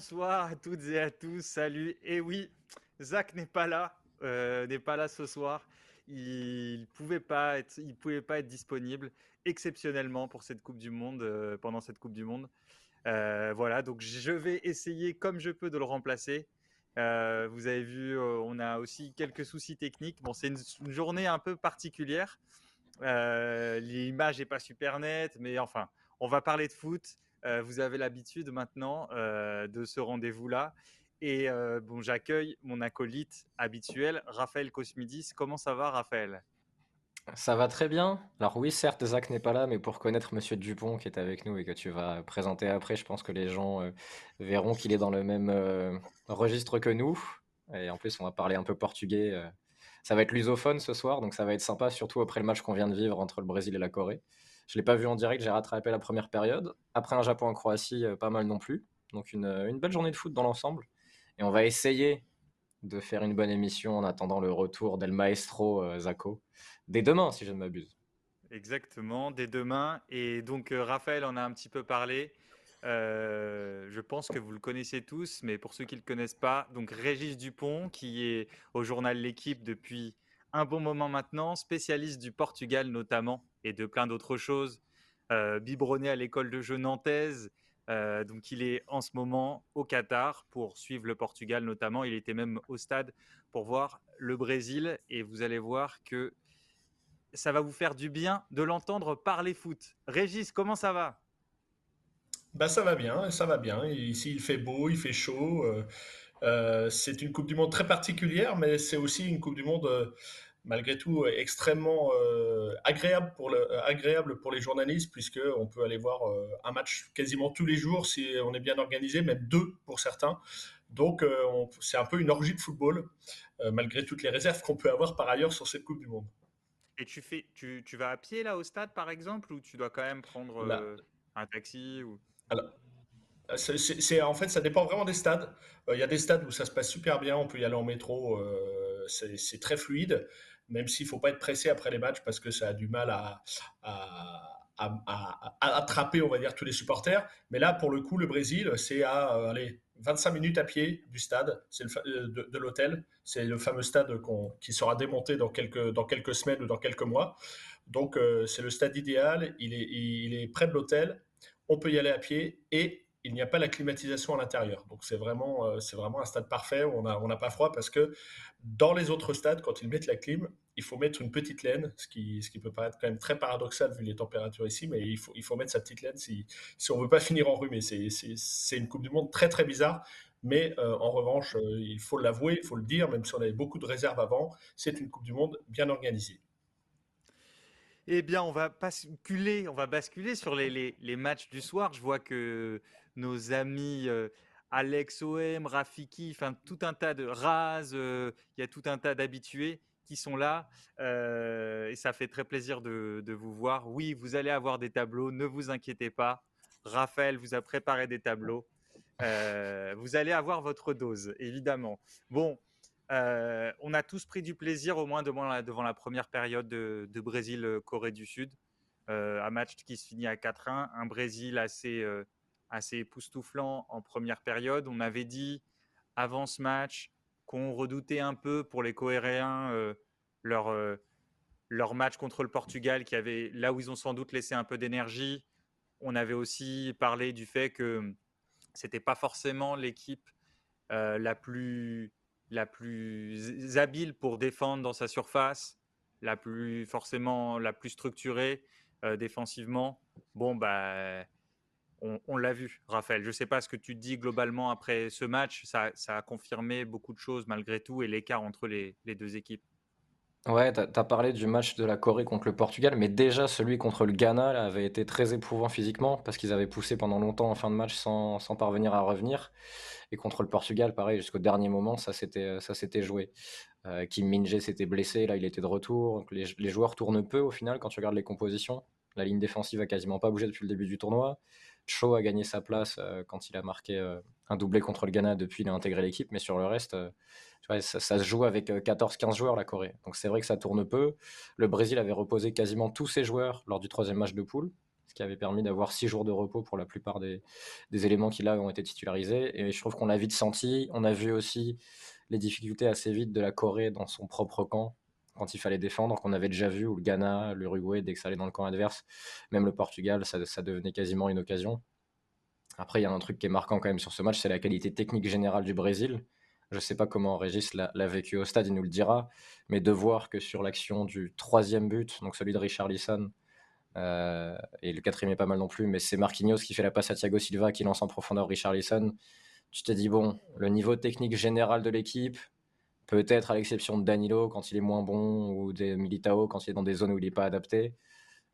bonsoir à toutes et à tous. Salut. Et oui, Zach n'est pas là, euh, n'est pas là ce soir. Il pouvait pas il pouvait pas être disponible exceptionnellement pour cette Coupe du Monde euh, pendant cette Coupe du Monde. Euh, voilà, donc je vais essayer comme je peux de le remplacer. vous avez vu, on a aussi quelques soucis techniques. Bon, c'est une, journée un peu particulière. L'image n'est pas super nette, mais enfin, on va parler de foot. Euh, vous avez l'habitude maintenant euh, de ce rendez-vous-là. Et euh, bon, j'accueille mon acolyte habituel, Raphaël Cosmidis. Comment ça va, Raphaël? Ça va très bien. Alors oui, certes, Zach n'est pas là, mais pour connaître Monsieur Dupont qui est avec nous et que tu vas présenter après, je pense que les gens verront qu'il est dans le même registre que nous. Et en plus, on va parler un peu portugais. ça va être lusophone ce soir, donc ça va être sympa, surtout après le match qu'on vient de vivre entre le Brésil et la Corée. Je ne l'ai pas vu en direct, j'ai rattrapé la première période. Après un Japon en Croatie, euh, pas mal non plus. Donc une, une belle journée de foot dans l'ensemble. Et on va essayer de faire une bonne émission en attendant le retour d'El Maestro euh, Zako. Dès demain, si je ne m'abuse. Exactement, dès demain. Et donc, euh, Raphaël en a un petit peu parlé. je pense que vous le connaissez tous, mais pour ceux qui ne le connaissent pas, donc Régis Dupont, qui est au journal L'équipe depuis un bon moment maintenant, spécialiste du Portugal notamment et de plein d'autres choses, euh, biberonné à l'école de jeu nantaise. Euh, donc il est en ce moment au Qatar pour suivre le Portugal notamment. Il était même au stade pour voir le Brésil et vous allez voir que ça va vous faire du bien de l'entendre parler foot. Régis, comment ça va? Bah ça va bien, ça va bien. Ici il fait beau, il fait chaud. Euh, c'est une Coupe du Monde très particulière, mais c'est aussi une Coupe du Monde malgré tout euh, extrêmement euh, agréable, pour le, euh, agréable pour les journalistes, puisqu'on peut aller voir un match quasiment tous les jours si on est bien organisé, même deux pour certains. Donc c'est un peu une orgie de football, malgré toutes les réserves qu'on peut avoir par ailleurs sur cette Coupe du Monde. Et tu, fais, tu, tu, vas à pied là au stade par exemple, ou tu dois quand même prendre un taxi ou... Alors, en fait, ça dépend vraiment des stades. Il y a des stades où ça se passe super bien, on peut y aller en métro, c'est, très fluide même s'il ne faut pas être pressé après les matchs parce que ça a du mal à, attraper, on va dire, tous les supporters. Mais là, pour le coup, le Brésil, c'est à euh, allez, 25 minutes à pied du stade, c'est euh, de, l'hôtel. C'est le fameux stade qui sera démonté dans quelques, semaines ou dans quelques mois. Donc, euh, c'est le stade idéal. Il est, il est près de l'hôtel. On peut y aller à pied et il n'y a pas la climatisation à l'intérieur. Donc c'est vraiment, euh, c'est vraiment un stade parfait où on n'a on pas froid parce que dans les autres stades, quand ils mettent la clim, il faut mettre une petite laine, ce qui, ce qui peut paraître quand même très paradoxal vu les températures ici, mais il faut, il faut mettre sa petite laine si, si on ne veut pas finir en rhumé. C'est une Coupe du Monde très très bizarre, mais euh, en revanche, euh, il faut l'avouer, il faut le dire, même si on avait beaucoup de réserves avant, c'est une Coupe du Monde bien organisée. Eh bien, on va basculer, on va basculer sur les, les, matchs du soir. Je vois que nos amis euh, Alex OM, Rafiki, enfin tout un tas de Raz, euh, il y a tout un tas d'habitués qui sont là euh, et ça fait très plaisir de, vous voir. Oui, vous allez avoir des tableaux, ne vous inquiétez pas. Raphaël vous a préparé des tableaux. vous allez avoir votre dose, évidemment. Bon, on a tous pris du plaisir au moins devant la, première période de, Brésil-Corée du Sud. Un match qui se finit à 4-1, un Brésil assez, assez époustouflant en première période. On avait dit avant ce match qu'on redoutait un peu pour les Coréens leur, leur match contre le Portugal, qui avait, là où ils ont sans doute laissé un peu d'énergie. On avait aussi parlé du fait que c'était pas forcément l'équipe la plus la plus habile pour défendre dans sa surface, la plus forcément la plus structurée euh, défensivement. Bon, bah, on, l'a vu, Raphaël. Je ne sais pas ce que tu dis globalement après ce match. Ça, a confirmé beaucoup de choses malgré tout et l'écart entre les deux équipes. Ouais, tu as, parlé du match de la Corée contre le Portugal, mais déjà celui contre le Ghana avait été très éprouvant physiquement parce qu'ils avaient poussé pendant longtemps en fin de match sans, parvenir à revenir. Et contre le Portugal, pareil, jusqu'au dernier moment, ça s'était joué. Euh, Kim Min-jae s'était blessé, là il était de retour. les, les, joueurs tournent peu au final quand tu regardes les compositions. La ligne défensive a quasiment pas bougé depuis le début du tournoi. Cho a gagné sa place euh, quand il a marqué euh, un doublé contre le Ghana depuis il a intégré l'équipe, mais sur le reste, euh, ça, se joue avec 14-15 joueurs la Corée. Donc c'est vrai que ça tourne peu. Le Brésil avait reposé quasiment tous ses joueurs lors du troisième match de poule. ce qui avait permis d'avoir six jours de repos pour la plupart des, éléments qui là ont été titularisés. Et je trouve qu'on l'a vite senti. On a vu aussi les difficultés assez vite de la Corée dans son propre camp quand il fallait défendre, qu'on avait déjà vu, où le Ghana, l'Uruguay, dès que ça allait dans le camp adverse, même le Portugal, ça, ça devenait quasiment une occasion. Après, il y a un truc qui est marquant quand même sur ce match, c'est la qualité technique générale du Brésil. Je ne sais pas comment Régis l'a vécu au stade, il nous le dira, mais de voir que sur l'action du troisième but, donc celui de Richard Lisson, euh, et le quatrième est pas mal non plus, mais c'est Marquinhos qui fait la passe à Thiago Silva qui lance en profondeur Richard Lisson. Tu t'es dit, bon, le niveau technique général de l'équipe, peut-être à l'exception de Danilo quand il est moins bon, ou de Militao quand il est dans des zones où il n'est pas adapté,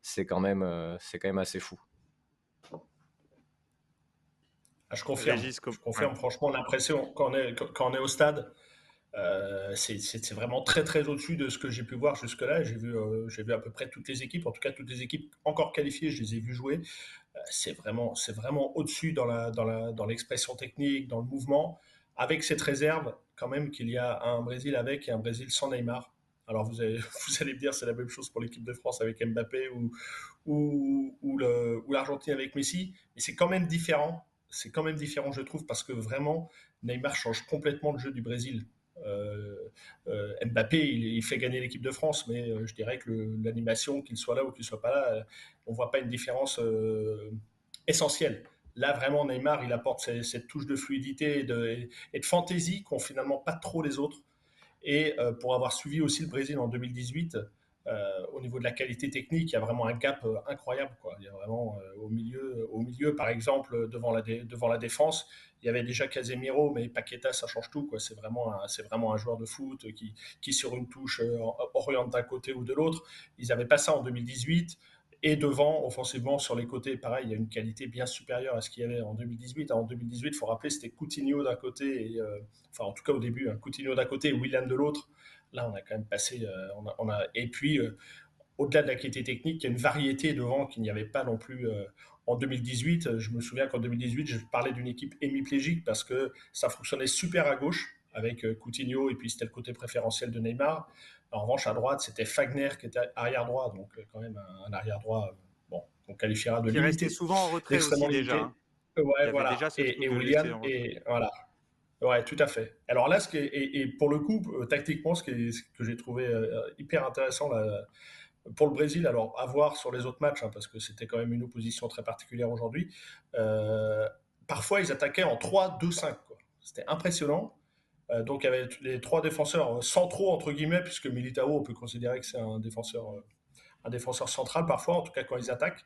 c'est quand, même, euh, c'est quand même assez fou. Ah, je confirme, je confirme franchement l'impression quand, quand on est au stade, euh, c'est vraiment très très au-dessus de ce que j'ai pu voir jusque-là. J'ai vu, euh, j'ai vu à peu près toutes les équipes, en tout cas toutes les équipes encore qualifiées, je les ai vues jouer. Euh, c'est vraiment, c'est vraiment au-dessus dans la, dans la, dans l'expression technique, dans le mouvement, avec cette réserve quand même qu'il y a un Brésil avec et un Brésil sans Neymar. Alors vous allez, vous allez me dire c'est la même chose pour l'équipe de France avec Mbappé ou, ou, l'Argentine avec Messi, mais c'est quand même différent. C'est quand même différent, je trouve, parce que vraiment, Neymar change complètement le jeu du Brésil. Euh, euh, Mbappé, il, fait gagner l'équipe de France, mais euh, je dirais que l'animation, qu'il soit là ou qu'il soit pas là, on voit pas une différence essentielle. Là, vraiment, Neymar, il apporte cette, touche de fluidité et de, fantaisie qu'ont finalement pas trop les autres. Et pour avoir suivi aussi le Brésil en 2018, euh, au niveau de la qualité technique, il y a vraiment un gap euh, incroyable. Il y a vraiment euh, au, milieu, au milieu, par exemple, devant la, défense, il y avait déjà Casemiro, mais Paqueta, ça change tout. C'est, vraiment un, c'est vraiment un joueur de foot qui, qui sur une touche, oriente d'un côté ou de l'autre. Ils n'avaient pas ça en 2018. Et devant, offensivement, sur les côtés, pareil, il y a une qualité bien supérieure à ce qu'il y avait en 2018. En 2018, il faut rappeler, c'était Coutinho d'un côté, et, enfin en tout cas au début, hein, Coutinho d'un côté et William de l'autre. Là, on a quand même passé. Euh, on a, et puis, euh, au-delà de la qualité technique, il y a une variété devant qu'il n'y avait pas non plus euh, en 2018. Je me souviens qu'en 2018, je parlais d'une équipe hémiplégique parce que ça fonctionnait super à gauche avec Coutinho et puis c'était le côté préférentiel de Neymar. En revanche, à droite, c'était Fagner qui était arrière droit, donc quand même un, arrière droit, bon, qu'on qualifiera de qui restait souvent en retrait aussi déjà. Hein. Ouais, voilà. et, William, et voilà. Ouais, tout à fait. Alors là, ce qui est, et, pour le coup, euh, tactiquement, ce, que j'ai trouvé euh, hyper intéressant là, pour le Brésil, alors à voir sur les autres matchs, hein, parce que c'était quand même une opposition très particulière aujourd'hui, euh, parfois ils attaquaient en 3-2-5. C'était impressionnant. Donc il y avait les trois défenseurs centraux, entre guillemets, puisque Militao, on peut considérer que c'est un défenseur, un défenseur central parfois, en tout cas quand ils attaquent.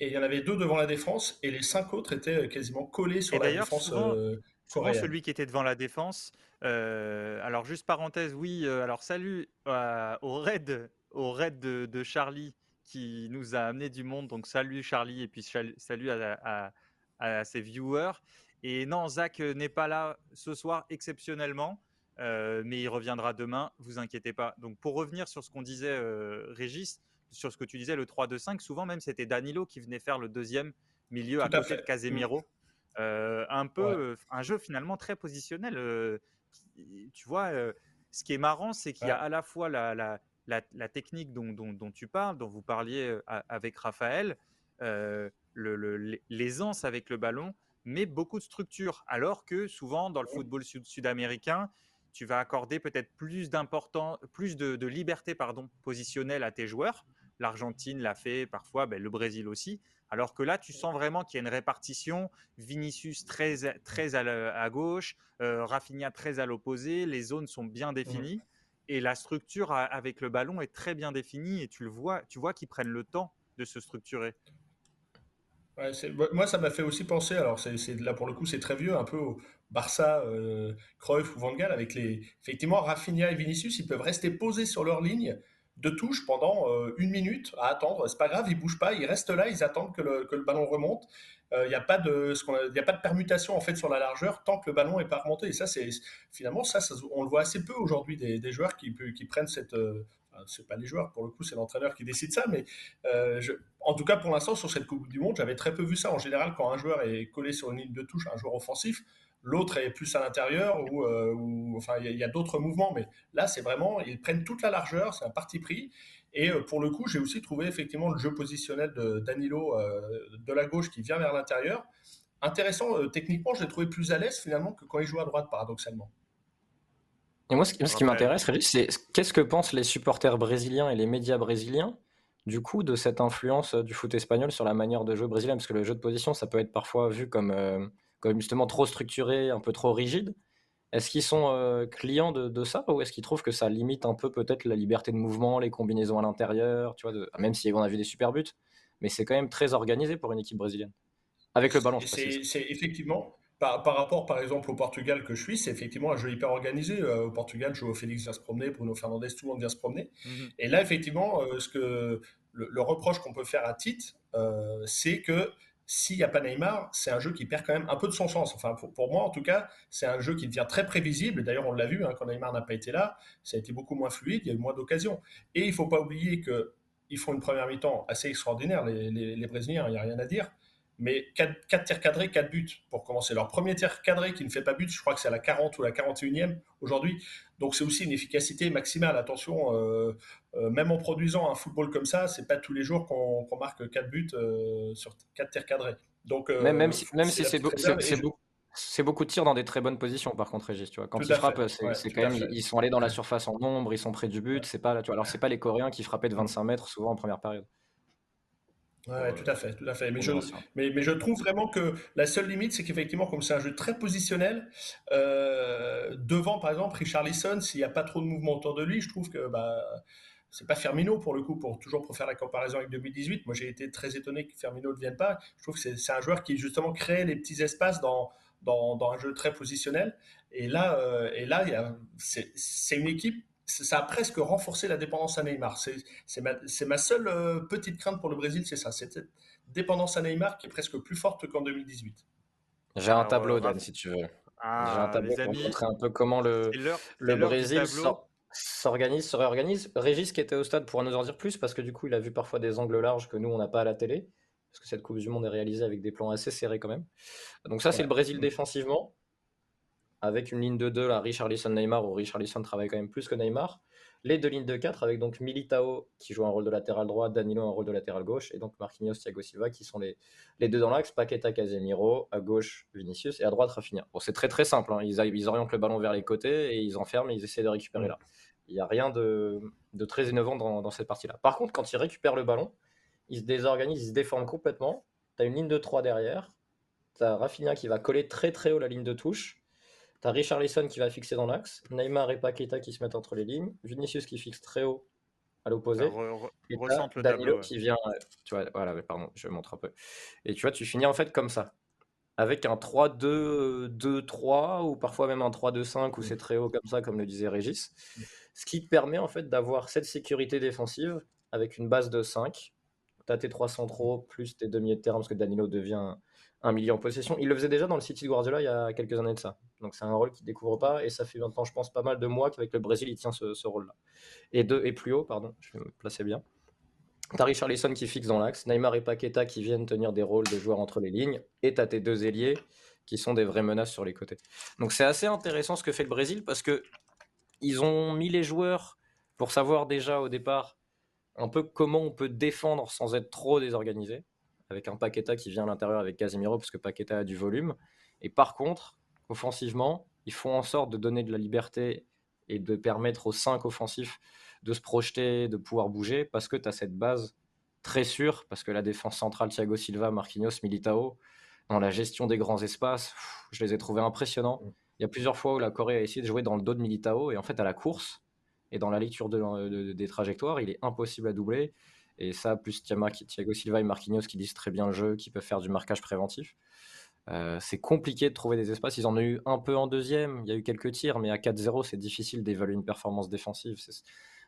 Et il y en avait deux devant la défense, et les cinq autres étaient quasiment collés sur la défense. Souvent, celui qui était devant la défense. Euh, alors, juste parenthèse, oui, euh, alors salut au raid, au raid de, Charlie qui nous a amené du monde. Donc, salut Charlie et puis salut à, ses viewers. Et non, Zach n'est pas là ce soir exceptionnellement, euh, mais il reviendra demain, vous inquiétez pas. Donc, pour revenir sur ce qu'on disait, Régis, sur ce que tu disais, le 3-2-5, souvent même c'était Danilo qui venait faire le deuxième milieu à côté de Casemiro. Euh, un peu euh, un jeu finalement très positionnel. Euh, tu vois, ce qui est marrant, c'est qu'il y a à la fois la, la, la, technique dont, dont, dont, tu parles, dont vous parliez avec Raphaël, l'aisance le, avec le ballon, mais beaucoup de structure. Alors que souvent dans le football sud-américain, tu vas accorder peut-être plus plus de, de, liberté pardon, positionnelle à tes joueurs. L'Argentine l'a fait parfois, ben, le Brésil aussi. Alors que là, tu sens vraiment qu'il y a une répartition. Vinicius très, très à, gauche, euh, Rafinha très à l'opposé. Les zones sont bien définies. Et la structure avec le ballon est très bien définie. Et tu le vois, tu vois qu'ils prennent le temps de se structurer. Moi, ça m'a fait aussi penser, alors c'est là pour le coup, c'est très vieux, un peu au Barça, euh, Cruyff ou Van Gaal, avec les. Effectivement, Rafinha et Vinicius, ils peuvent rester posés sur leur ligne de touche pendant euh, une minute à attendre. C'est pas grave, ils bougent pas, ils restent là, ils attendent que le, ballon remonte. Il euh, n'y a pas de ce a, pas de permutation en fait sur la largeur tant que le ballon est pas remonté. Et ça, c'est finalement ça, on le voit assez peu aujourd'hui des, joueurs qui, qui prennent cette euh, c'est pas les joueurs, pour le coup, c'est l'entraîneur qui décide ça, mais en tout cas, pour l'instant, sur cette Coupe du Monde, j'avais très peu vu ça. En général, quand un joueur est collé sur une ligne de touche, un joueur offensif, l'autre est plus à l'intérieur ou, euh, enfin il y a, d'autres mouvements mais là c'est vraiment ils prennent toute la largeur c'est un parti pris Et pour le coup, j'ai aussi trouvé effectivement le jeu positionnel de Danilo de la gauche qui vient vers l'intérieur. Intéressant, techniquement, je l'ai trouvé plus à l'aise finalement que quand il joue à droite, paradoxalement. Et moi, ce, qui m'intéresse, c'est qu'est-ce que pensent les supporters brésiliens et les médias brésiliens du coup de cette influence du foot espagnol sur la manière de jouer brésilien? Parce que le jeu de position, ça peut être parfois vu comme, comme justement trop structuré, un peu trop rigide. Est-ce qu'ils sont clients de, ça ou est-ce qu'ils trouvent que ça limite un peu peut-être la liberté de mouvement, les combinaisons à l'intérieur, tu vois, de... même si on a vu des super buts, mais c'est quand même très organisé pour une équipe brésilienne. Avec le ballon, c'est effectivement, par, par, rapport, par exemple, au Portugal que je suis, c'est effectivement un jeu hyper organisé. Euh, au Portugal, Joao Félix vient se promener, Bruno Fernandes, tout le monde vient se promener. Mhm. Et là, effectivement, euh, ce que, le, reproche qu'on peut faire à Tite, euh, c'est que s'il n'y a pas Neymar, c'est un jeu qui perd quand même un peu de son sens. Enfin, pour, moi, en tout cas, c'est un jeu qui devient très prévisible. D'ailleurs, on l'a vu, hein, quand Neymar n'a pas été là, ça a été beaucoup moins fluide, il y a eu moins d'occasions. Et il ne faut pas oublier qu'ils font une première mi-temps assez extraordinaire, les, les, les Brésiliens, il n'y a rien à dire mais 4, tirs cadrés, 4 buts pour commencer. Leur premier tir cadré qui ne fait pas but, je crois que c'est à la 40 ou la 41e aujourd'hui. Donc c'est aussi une efficacité maximale. Attention, euh, euh, même en produisant un football comme ça, c'est pas tous les jours qu'on marque 4 buts euh, sur 4 tirs cadrés. Donc, même, même si, même si c'est c'est beaucoup de tirs dans des très bonnes positions, par contre, Régis. Tu vois. Quand ils frappent, c'est quand même, ils sont allés dans la surface en nombre, ils sont près du but. C'est pas, tu vois, alors, c'est pas les Coréens qui frappaient de 25 mètres souvent en première période. Ouais, tout à fait, tout à fait. Mais je, mais, mais je trouve vraiment que la seule limite, c'est qu'effectivement, comme c'est un jeu très positionnel, euh, devant, par exemple, Richard Lisson, s'il n'y a pas trop de mouvement autour de lui, je trouve que bah, c'est pas Fermino pour le coup, pour toujours pour faire la comparaison avec 2018. Moi, j'ai été très étonné que Fermino ne vienne pas. Je trouve que c'est un joueur qui justement crée les petits espaces dans, dans, dans un jeu très positionnel. Et là, euh, et là, c'est une équipe ça a presque renforcé la dépendance à Neymar. C'est ma, ma, seule euh, petite crainte pour le Brésil, c'est ça. C'est cette dépendance à Neymar qui est presque plus forte qu'en 2018. J'ai un tableau, Dan, si tu veux. J'ai un tableau pour montrer un peu comment le, le Brésil s'organise, se réorganise. Régis, qui était au stade, pourra nous en dire plus, parce que du coup, il a vu parfois des angles larges que nous, on n'a pas à la télé. Parce que cette Coupe du Monde est réalisée avec des plans assez serrés quand même. Donc ça, c'est le Brésil défensivement avec une ligne de 2, là, Richarlison Neymar, où Richarlison travaille quand même plus que Neymar. Les deux lignes de 4, avec donc Militao qui joue un rôle de latéral droit, Danilo un rôle de latéral gauche, et donc Marquinhos, Thiago Silva qui sont les, les deux dans l'axe, Paqueta, Casemiro, à gauche Vinicius et à droite Rafinha. Bon, c'est très très simple, hein. ils, ils, orientent le ballon vers les côtés et ils enferment et ils essaient de récupérer là. Il n'y a rien de, de, très innovant dans, dans cette partie-là. Par contre, quand ils récupèrent le ballon, ils se désorganisent, ils se déforment complètement. Tu as une ligne de 3 derrière, tu as Rafinha qui va coller très très haut la ligne de touche, T'as Richarlison qui va fixer dans l'axe, Neymar et Paqueta qui se mettent entre les lignes, Vinicius qui fixe très haut à l'opposé, et Danilo qui vient, tu vois, voilà, pardon, je montre un peu. Et tu vois, tu finis en fait comme ça, avec un 3-2-2-3 ou parfois même un 3-2-5 où c'est très haut comme ça, comme le disait Régis, ce qui te permet en fait d'avoir cette sécurité défensive avec une base de 5. Tu as tes 3 centraux plus tes demi de terrain parce que Danilo devient un million en possession. Il le faisait déjà dans le City de Guardiola il y a quelques années de ça. Donc c'est un rôle qu'il découvre pas et ça fait maintenant, je pense, pas mal de mois qu'avec le Brésil, il tient ce, rôle-là. Et, et plus haut, pardon, je vais me placer bien. T'as Charlison qui fixe dans l'axe, Neymar et Paqueta qui viennent tenir des rôles de joueurs entre les lignes, et t'as tes deux ailiers qui sont des vraies menaces sur les côtés. Donc c'est assez intéressant ce que fait le Brésil parce que ils ont mis les joueurs pour savoir déjà au départ un peu comment on peut défendre sans être trop désorganisé avec un Paqueta qui vient à l'intérieur avec Casemiro, parce que Paqueta a du volume. Et par contre, offensivement, ils font en sorte de donner de la liberté et de permettre aux 5 offensifs de se projeter, de pouvoir bouger, parce que tu as cette base très sûre, parce que la défense centrale, Thiago Silva, Marquinhos, Militao, dans la gestion des grands espaces, je les ai trouvés impressionnants. Il y a plusieurs fois où la Corée a essayé de jouer dans le dos de Militao, et en fait, à la course et dans la lecture des trajectoires, il est impossible à doubler. Et ça, plus Thiago Silva et Marquinhos qui disent très bien le jeu, qui peuvent faire du marquage préventif. Euh, c'est compliqué de trouver des espaces. Ils en ont eu un peu en deuxième. Il y a eu quelques tirs, mais à 4-0, c'est difficile d'évaluer une performance défensive.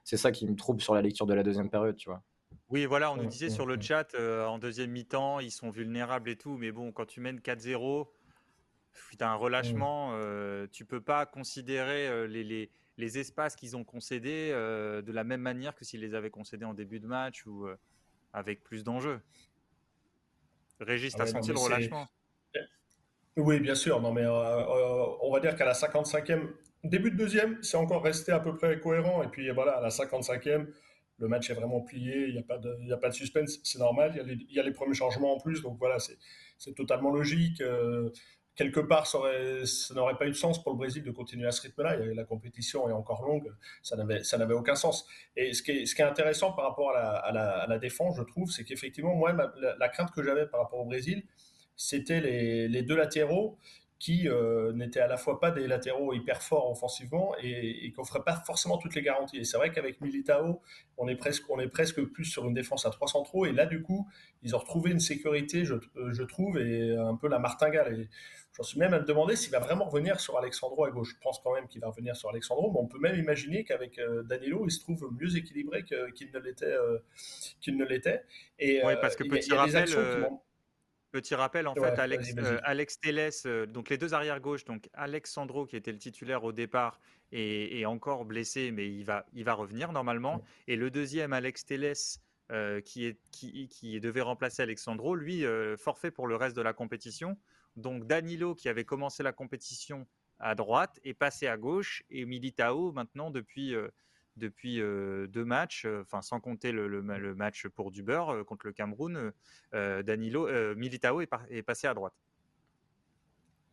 C'est ça qui me trouve sur la lecture de la deuxième période, tu vois. Oui, voilà, on nous disait sur le chat, euh, en deuxième mi-temps, ils sont vulnérables et tout, mais bon, quand tu mènes 4-0, tu as un relâchement, euh, tu peux pas considérer les, les, les espaces qu'ils ont concédés euh, de la même manière que s'ils les avaient concédés en début de match ou euh, avec plus d'enjeux. Régis, tu as senti le relâchement? Oui, bien sûr. Non, mais euh, on va dire qu'à la 55e, début de deuxième, c'est encore resté à peu près cohérent. Et puis voilà, à la 55e, le match est vraiment plié, il n'y a, pas de, suspense, c'est normal, il y, a les, premiers changements en plus, donc voilà, c'est totalement logique. Euh, quelque part, ça, n'aurait pas eu de sens pour le Brésil de continuer à ce rythme-là. La compétition est encore longue, ça n'avait aucun sens. Et ce qui, est, intéressant par rapport à la, défense, je trouve, c'est qu'effectivement, moi, la, crainte que j'avais par rapport au Brésil, c'était les, les, deux latéraux qui euh, n'étaient à la fois pas des latéraux hyper forts offensivement et, et qui n'offraient pas forcément toutes les garanties. Et c'est vrai qu'avec Militao, on est, presque, on est presque plus sur une défense à 3 centraux. Et là, du coup, ils ont retrouvé une sécurité, je, je trouve, et un peu la martingale. Et j'en suis même à me demander s'il va vraiment revenir sur Alexandro à gauche. Je pense quand même qu'il va revenir sur Alexandro, mais on peut même imaginer qu'avec euh, Danilo, il se trouve mieux équilibré qu'il ne l'était. Euh, qu'il ne l'était. Et, oui, parce que petit rappel, Petit rappel, en fait, Alex, euh, Alex Telles, euh, donc les deux arrières gauche, donc Alexandro qui était le titulaire au départ est, encore blessé, mais il va, il va revenir normalement. Et le deuxième, Alex Telles, euh, qui, est, qui, qui, devait remplacer Alexandro, lui, forfait pour le reste de la compétition. Donc Danilo, qui avait commencé la compétition à droite, est passé à gauche. Et Militao, maintenant, depuis depuis deux matchs, enfin sans compter le, match pour du beurre contre le Cameroun, Danilo, Militao est, passé à droite.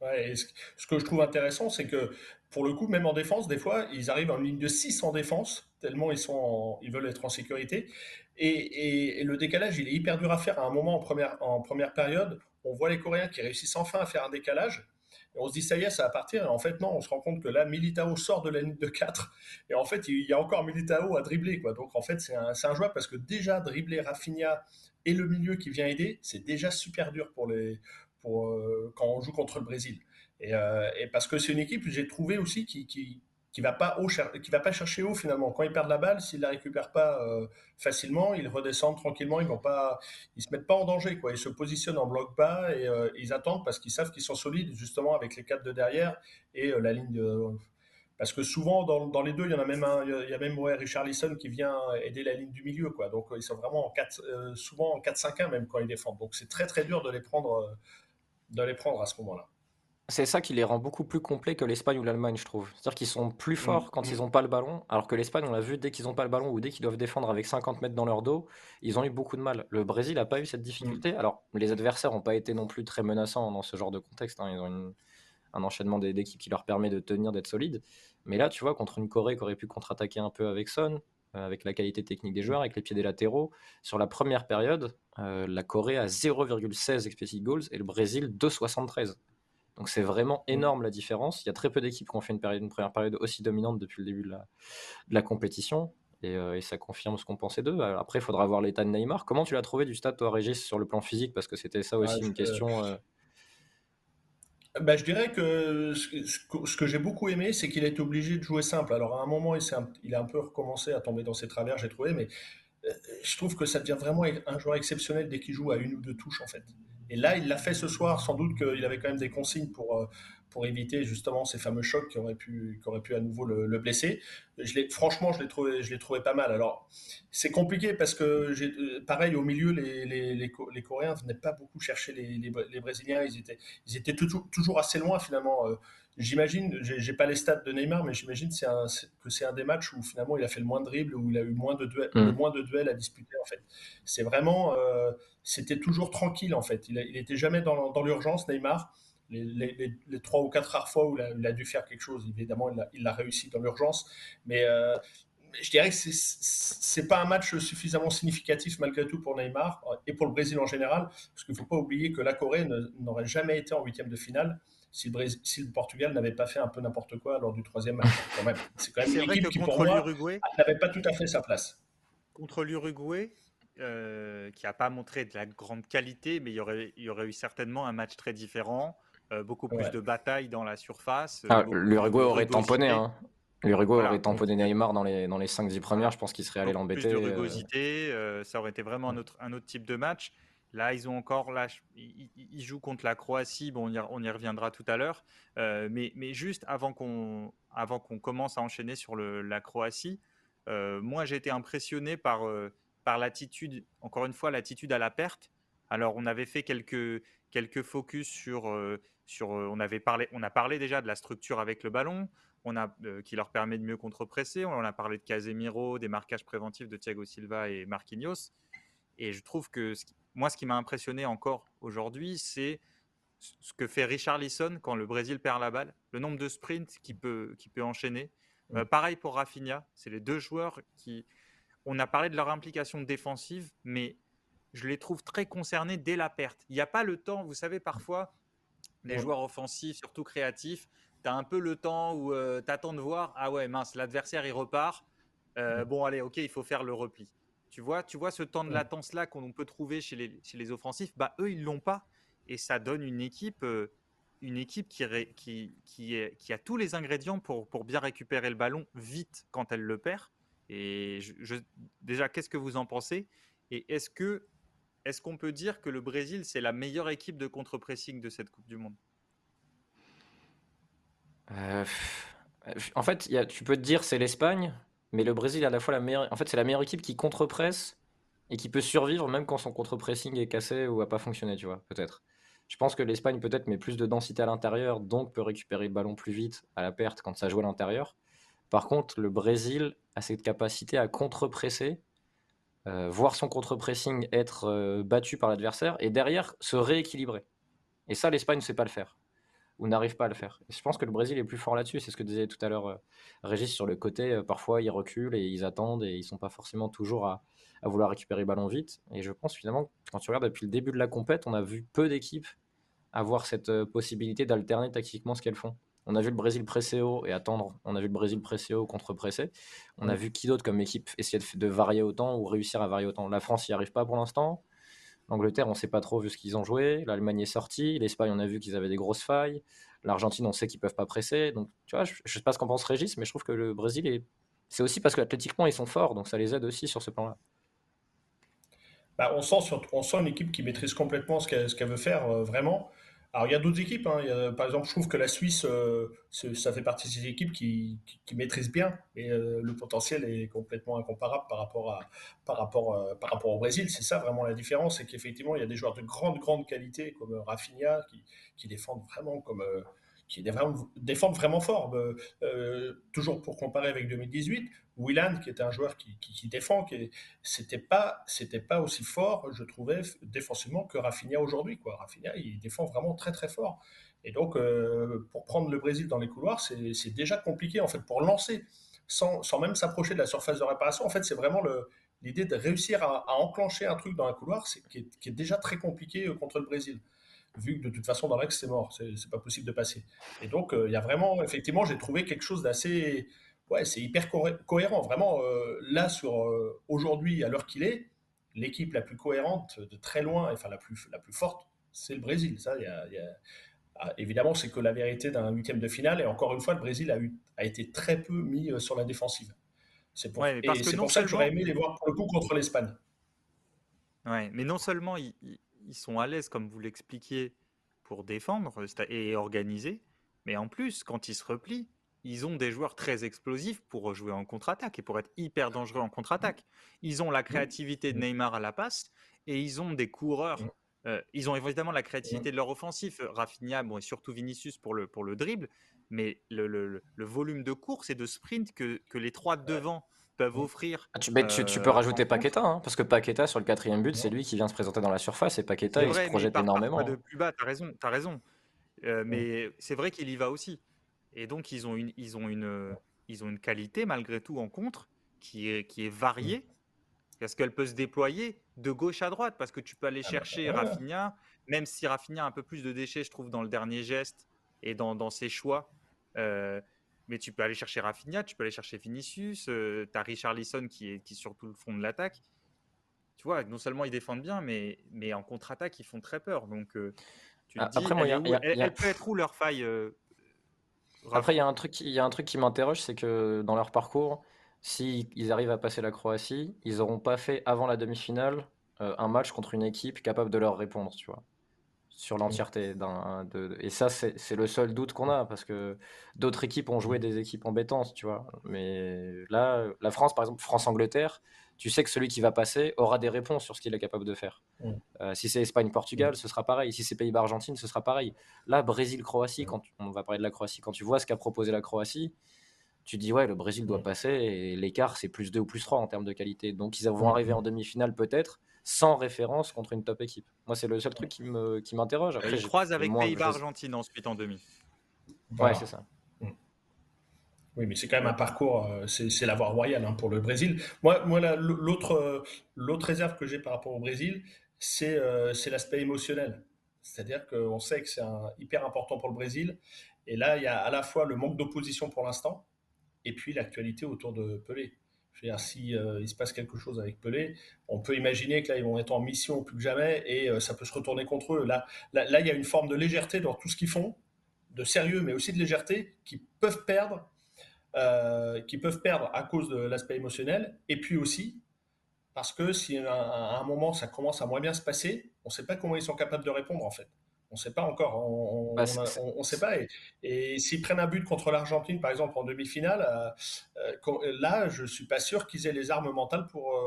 ce, que je trouve intéressant, c'est que pour le coup, même en défense, des fois, ils arrivent en ligne de 6 en défense, tellement ils, sont ils veulent être en sécurité. Et, le décalage, il est hyper dur à faire. À un moment, en première, en première période, on voit les Coréens qui réussissent enfin à faire un décalage on se dit, ça y est, ça va partir. Et en fait, non, on se rend compte que là, Militao sort de la ligne de 4. Et en fait, il y a encore Militao à dribbler. Quoi. Donc, en fait, c'est un, un joueur parce que déjà, dribbler Rafinha et le milieu qui vient aider, c'est déjà super dur euh, quand on joue contre le Brésil. Et, euh, et parce que c'est une équipe, j'ai trouvé aussi, qui, qui va pas haut, qui va pas chercher haut finalement. Quand ils perdent la balle, s'ils la récupèrent pas euh, facilement, ils redescendent tranquillement. Ils vont pas, ils se mettent pas en danger quoi. Ils se positionnent en bloc bas et euh, ils attendent parce qu'ils savent qu'ils sont solides justement avec les quatre de derrière et euh, la ligne de. Parce que souvent dans, les deux, il y en a même un, il y a même ouais, Richarlison qui vient aider la ligne du milieu quoi. Donc ils sont vraiment en 4, souvent en 4-5-1 même quand ils défendent. Donc c'est très très dur de les prendre, de les prendre à ce moment-là. C'est ça qui les rend beaucoup plus complets que l'Espagne ou l'Allemagne, je trouve. C'est-à-dire qu'ils sont plus forts mmh. quand ils n'ont pas le ballon, alors que l'Espagne, on l'a vu, dès qu'ils n'ont pas le ballon ou dès qu'ils doivent défendre avec 50 mètres dans leur dos, ils ont eu beaucoup de mal. Le Brésil n'a pas eu cette difficulté. Mmh. Alors, les adversaires n'ont pas été non plus très menaçants dans ce genre de contexte. Hein. Ils ont un enchaînement d'équipes qui leur permet de tenir, d'être solides. Mais là, tu vois, contre une Corée qui aurait pu contre-attaquer un peu avec Son, euh, avec la qualité technique des joueurs, avec les pieds des latéraux, sur la première période, euh, la Corée a 0,16 expected goals et le Brésil 2,73. Donc c'est vraiment mmh. énorme la différence. Il y a très peu d'équipes qui ont fait une, période, une première période aussi dominante depuis le début de la, compétition. Euh, et, ça confirme ce qu'on pensait d'eux. Après, il faudra voir l'état de Neymar. Comment tu l'as trouvé du stade, toi, Régis, sur le plan physique? Parce que c'était ça aussi une question. Euh. Bah, je dirais que ce que, j'ai beaucoup aimé, c'est qu'il a été obligé de jouer simple. Alors à un moment, il, un, il a un peu recommencé à tomber dans ses travers, j'ai trouvé, mais euh, je trouve que ça devient vraiment un joueur exceptionnel dès qu'il joue à une ou deux touches, en fait. Et là, il l'a fait ce soir. Sans doute qu'il avait quand même des consignes pour, euh, pour éviter justement ces fameux chocs qui auraient pu, qui auraient pu à nouveau le, blesser. Je franchement, je l'ai trouvé, trouvé pas mal. Alors, c'est compliqué parce que, euh, pareil, au milieu, les, les, les, Coréens venaient pas beaucoup chercher les, les, Brésiliens. Ils étaient, ils étaient toujours, toujours assez loin finalement. Euh, j'imagine, j'ai pas les stats de Neymar, mais j'imagine que c'est un des matchs où finalement il a fait le moins de dribbles, où il a eu moins de duels, mm. moins de duels à disputer en fait. C'est vraiment, c'était toujours tranquille en fait. Il, n'était jamais dans, l'urgence, Neymar. Les, trois ou quatre rares fois où il a, dû faire quelque chose, évidemment, il l'a réussi dans l'urgence. Mais euh, je dirais que c'est pas un match suffisamment significatif malgré tout pour Neymar et pour le Brésil en général, parce qu'il ne faut pas oublier que la Corée n'aurait jamais été en huitième de finale si le, si le Portugal n'avait pas fait un peu n'importe quoi lors du troisième match. C'est quand même une équipe qui, pour moi, n'avait pas tout à fait sa place. Contre l'Uruguay, euh, qui n'a pas montré de la grande qualité, mais il y aurait, il y aurait eu certainement un match très différent, euh, beaucoup plus de batailles dans la surface. Euh, ah, L'Uruguay aurait tamponné. Hein. L'Uruguay aurait tamponné Neymar dans les, dans les 5-10 premières, je pense qu'il serait allé l'embêter. Plus de rugosité, ça aurait été vraiment un autre, un autre type de match. Là, ils ont encore, là, ils, jouent contre la Croatie. Bon, on y, reviendra tout à l'heure. mais, mais, juste avant qu'on, commence à enchaîner sur la Croatie, moi, j'ai été impressionné par par l'attitude, encore une fois, l'attitude à la perte. Alors, on avait fait quelques, focus sur, euh, euh, on, avait parlé, on a parlé déjà de la structure avec le ballon. qui leur permet de mieux contre-presser. On a parlé de Casemiro, des marquages préventifs de Thiago Silva et Marquinhos. Et je trouve que moi, ce qui m'a impressionné encore aujourd'hui, c'est ce que fait Richard Lisson quand le Brésil perd la balle, le nombre de sprints qu'il peut, peut enchaîner. Mm. pareil pour Rafinha, c'est les deux joueurs qui. On a parlé de leur implication défensive, mais je les trouve très concernés dès la perte. Il n'y a pas le temps, vous savez, parfois, les joueurs offensifs, surtout créatifs, tu as un peu le temps où euh, tu attends de voir, ah ouais, mince, l'adversaire, il repart. Euh, bon, allez, ok, il faut faire le repli. Tu vois, tu vois ce temps de latence-là qu'on peut trouver chez les, chez les offensifs, bah, eux, ils l'ont pas. Et ça donne une équipe, euh, une équipe qui, qui, qui, est, qui, a tous les ingrédients pour, pour bien récupérer le ballon vite quand elle le perd. Et je, déjà, qu'est-ce que vous en pensez? Et est-ce que est-ce qu'on peut dire que le Brésil, c'est la meilleure équipe de contre-pressing de cette Coupe du Monde? Euh, En fait, tu peux te dire c'est l'Espagne, mais le Brésil est à la fois la meilleure. En fait, c'est la meilleure équipe qui contre-presse et qui peut survivre même quand son contre-pressing est cassé ou a pas fonctionné, tu vois, peut-être. Je pense que l'Espagne peut-être met plus de densité à l'intérieur, donc peut récupérer le ballon plus vite à la perte quand ça joue à l'intérieur. Par contre, le Brésil a cette capacité à contre-presser euh, voir son contre-pressing être euh, battu par l'adversaire et derrière se rééquilibrer. Et ça, l'Espagne ne sait pas le faire ou n'arrive pas à le faire. je pense que le Brésil est plus fort là-dessus. C'est ce que disait tout à l'heure euh, Régis sur le côté. parfois, ils reculent et ils attendent et ils sont pas forcément toujours à, à, vouloir récupérer le ballon vite. Et je pense finalement, quand tu regardes depuis le début de la compète, on a vu peu d'équipes avoir cette possibilité d'alterner tactiquement ce qu'elles font. On a vu le Brésil presser haut et attendre. On a vu le Brésil presser haut contre presser. On a vu qui d'autre comme équipe essayer de, varier autant ou réussir à varier autant. La France n'y arrive pas pour l'instant. L'Angleterre, on ne sait pas trop vu ce qu'ils ont joué. L'Allemagne est sortie. L'Espagne, on a vu qu'ils avaient des grosses failles. L'Argentine, on sait qu'ils peuvent pas presser. Donc, tu vois, je, ne sais pas ce qu'en pense Régis, mais je trouve que le Brésil est. C'est aussi parce qu'athlétiquement, ils sont forts, donc ça les aide aussi sur ce plan-là. Bah, on, sent une équipe qui maîtrise complètement ce qu'elle veut faire, euh, vraiment. Alors, il y a d'autres équipes. Hein. par exemple, je trouve que la Suisse, euh, ça fait partie de ces équipes qui, maîtrisent bien. Et euh, le potentiel est complètement incomparable par rapport, à, par rapport, euh, par rapport au Brésil. C'est ça vraiment la différence. C'est qu'effectivement, il y a des joueurs de grande, grande qualité comme Rafinha qui, qui défendent vraiment comme qui défendent vraiment fort. Euh, euh, toujours pour comparer avec 2018, Willand, qui était un joueur qui, défend, qui c'était pas, c'était pas aussi fort, je trouvais, défensivement que Rafinha aujourd'hui. Quoi. Rafinha, il défend vraiment très très fort. Et donc, euh, pour prendre le Brésil dans les couloirs, c'est déjà compliqué en fait pour lancer, sans, sans même s'approcher de la surface de réparation. En fait, c'est vraiment l'idée de réussir à, enclencher un truc dans un couloir, qui, est déjà très compliqué contre le Brésil vu que de toute façon dans l'ex c'est mort, c'est pas possible de passer. Et donc euh, il y a vraiment, effectivement, j'ai trouvé quelque chose d'assez, ouais, c'est hyper cohérent. Vraiment, euh, là sur euh, aujourd'hui à l'heure qu'il est, l'équipe la plus cohérente de très loin, enfin la plus la plus forte, c'est le Brésil. Ça, y a, ah, évidemment, c'est que la vérité d'un huitième de finale. Et encore une fois, le Brésil a, eu, a été très peu mis sur la défensive. C'est pour, pour ça que j'aurais aimé les voir pour le coup contre l'Espagne. Ouais, mais non seulement ils sont à l'aise, comme vous l'expliquiez, pour défendre et organiser. Mais en plus, quand ils se replient, ils ont des joueurs très explosifs pour jouer en contre-attaque et pour être hyper dangereux en contre-attaque. Ils ont la créativité de Neymar à la passe et ils ont des coureurs. Euh, ils ont évidemment la créativité de leur offensif. Rafinha, et surtout Vinicius pour le, pour le dribble. Mais le, le, le volume de course et de sprint que, que les trois devant peuvent offrir. Ah, tu, tu, peux euh, rajouter Paqueta, hein, parce que Paqueta, sur le quatrième but, c'est lui qui vient se présenter dans la surface et Paqueta, il se projette énormément. de plus bas, tu as raison. As raison. Euh, mais c'est vrai qu'il y va aussi. Et donc, ils ont une, ils ont une, ils ont une qualité, malgré tout, en contre, qui est, qui est variée, parce qu'elle peut se déployer de gauche à droite, parce que tu peux aller ah bah, chercher Rafinha, même si Rafinha a un peu plus de déchets, je trouve, dans le dernier geste et dans, dans ses choix. Euh, mais tu peux aller chercher Rafinha, tu peux aller chercher Vinicius, euh, tu as Richard Lisson qui est, qui sur tout le fond de l'attaque. Tu vois, non seulement ils défendent bien, mais, mais en contre-attaque, ils font très peur. Donc, euh, tu te dis, après, elle, peut être où leur faille euh, Après, il y, a un truc, y a un truc qui m'interroge, c'est que dans leur parcours, s'ils ils arrivent à passer la Croatie, ils n'auront pas fait avant la demi-finale un match contre une équipe capable de leur répondre, tu vois. Sur l'entièreté. d'un de, et ça, c'est le seul doute qu'on a, parce que d'autres équipes ont joué des équipes embêtantes, tu vois. Mais là, la France, par exemple, France-Angleterre, tu sais que celui qui va passer aura des réponses sur ce qu'il est capable de faire. Euh, si c'est Espagne-Portugal, ce sera pareil. Si c'est Pays-Bas-Argentine, ce sera pareil. Là, Brésil-Croatie, quand on va parler de la Croatie, quand tu vois ce qu'a proposé la Croatie, tu dis ouais, le Brésil doit passer et l'écart c'est plus 2 ou plus 3 en termes de qualité. Donc ils vont arriver en demi-finale peut-être sans référence contre une top équipe. Moi, c'est le seul truc qui me qui m'interroge. Après, je croise avec Pays-Bas-Argentine ensuite en demi. Ouais, c'est ça. Oui, mais c'est quand même un parcours, euh, c'est la voie royale hein, pour le Brésil. Moi, moi l'autre euh, l'autre réserve que j'ai par rapport au Brésil, c'est euh, l'aspect émotionnel. C'est-à-dire qu'on sait que c'est hyper important pour le Brésil. Et là, il y a à la fois le manque d'opposition pour l'instant, et puis l'actualité autour de Pelé. Dire, si il se passe quelque chose avec Pelé, on peut imaginer que là, ils vont être en mission plus que jamais, et ça peut se retourner contre eux. Là, là, il y a une forme de légèreté dans tout ce qu'ils font, de sérieux, mais aussi de légèreté, qui peuvent perdre euh, qui peuvent perdre à cause de l'aspect émotionnel, et puis aussi parce que si à un moment ça commence à moins bien se passer, on ne sait pas comment ils sont capables de répondre en fait. On ne sait pas encore. On ne bah, sait pas. Et, s'ils prennent un but contre l'Argentine, par exemple, en demi-finale, euh, euh, là, je ne suis pas sûr qu'ils aient les armes mentales pour,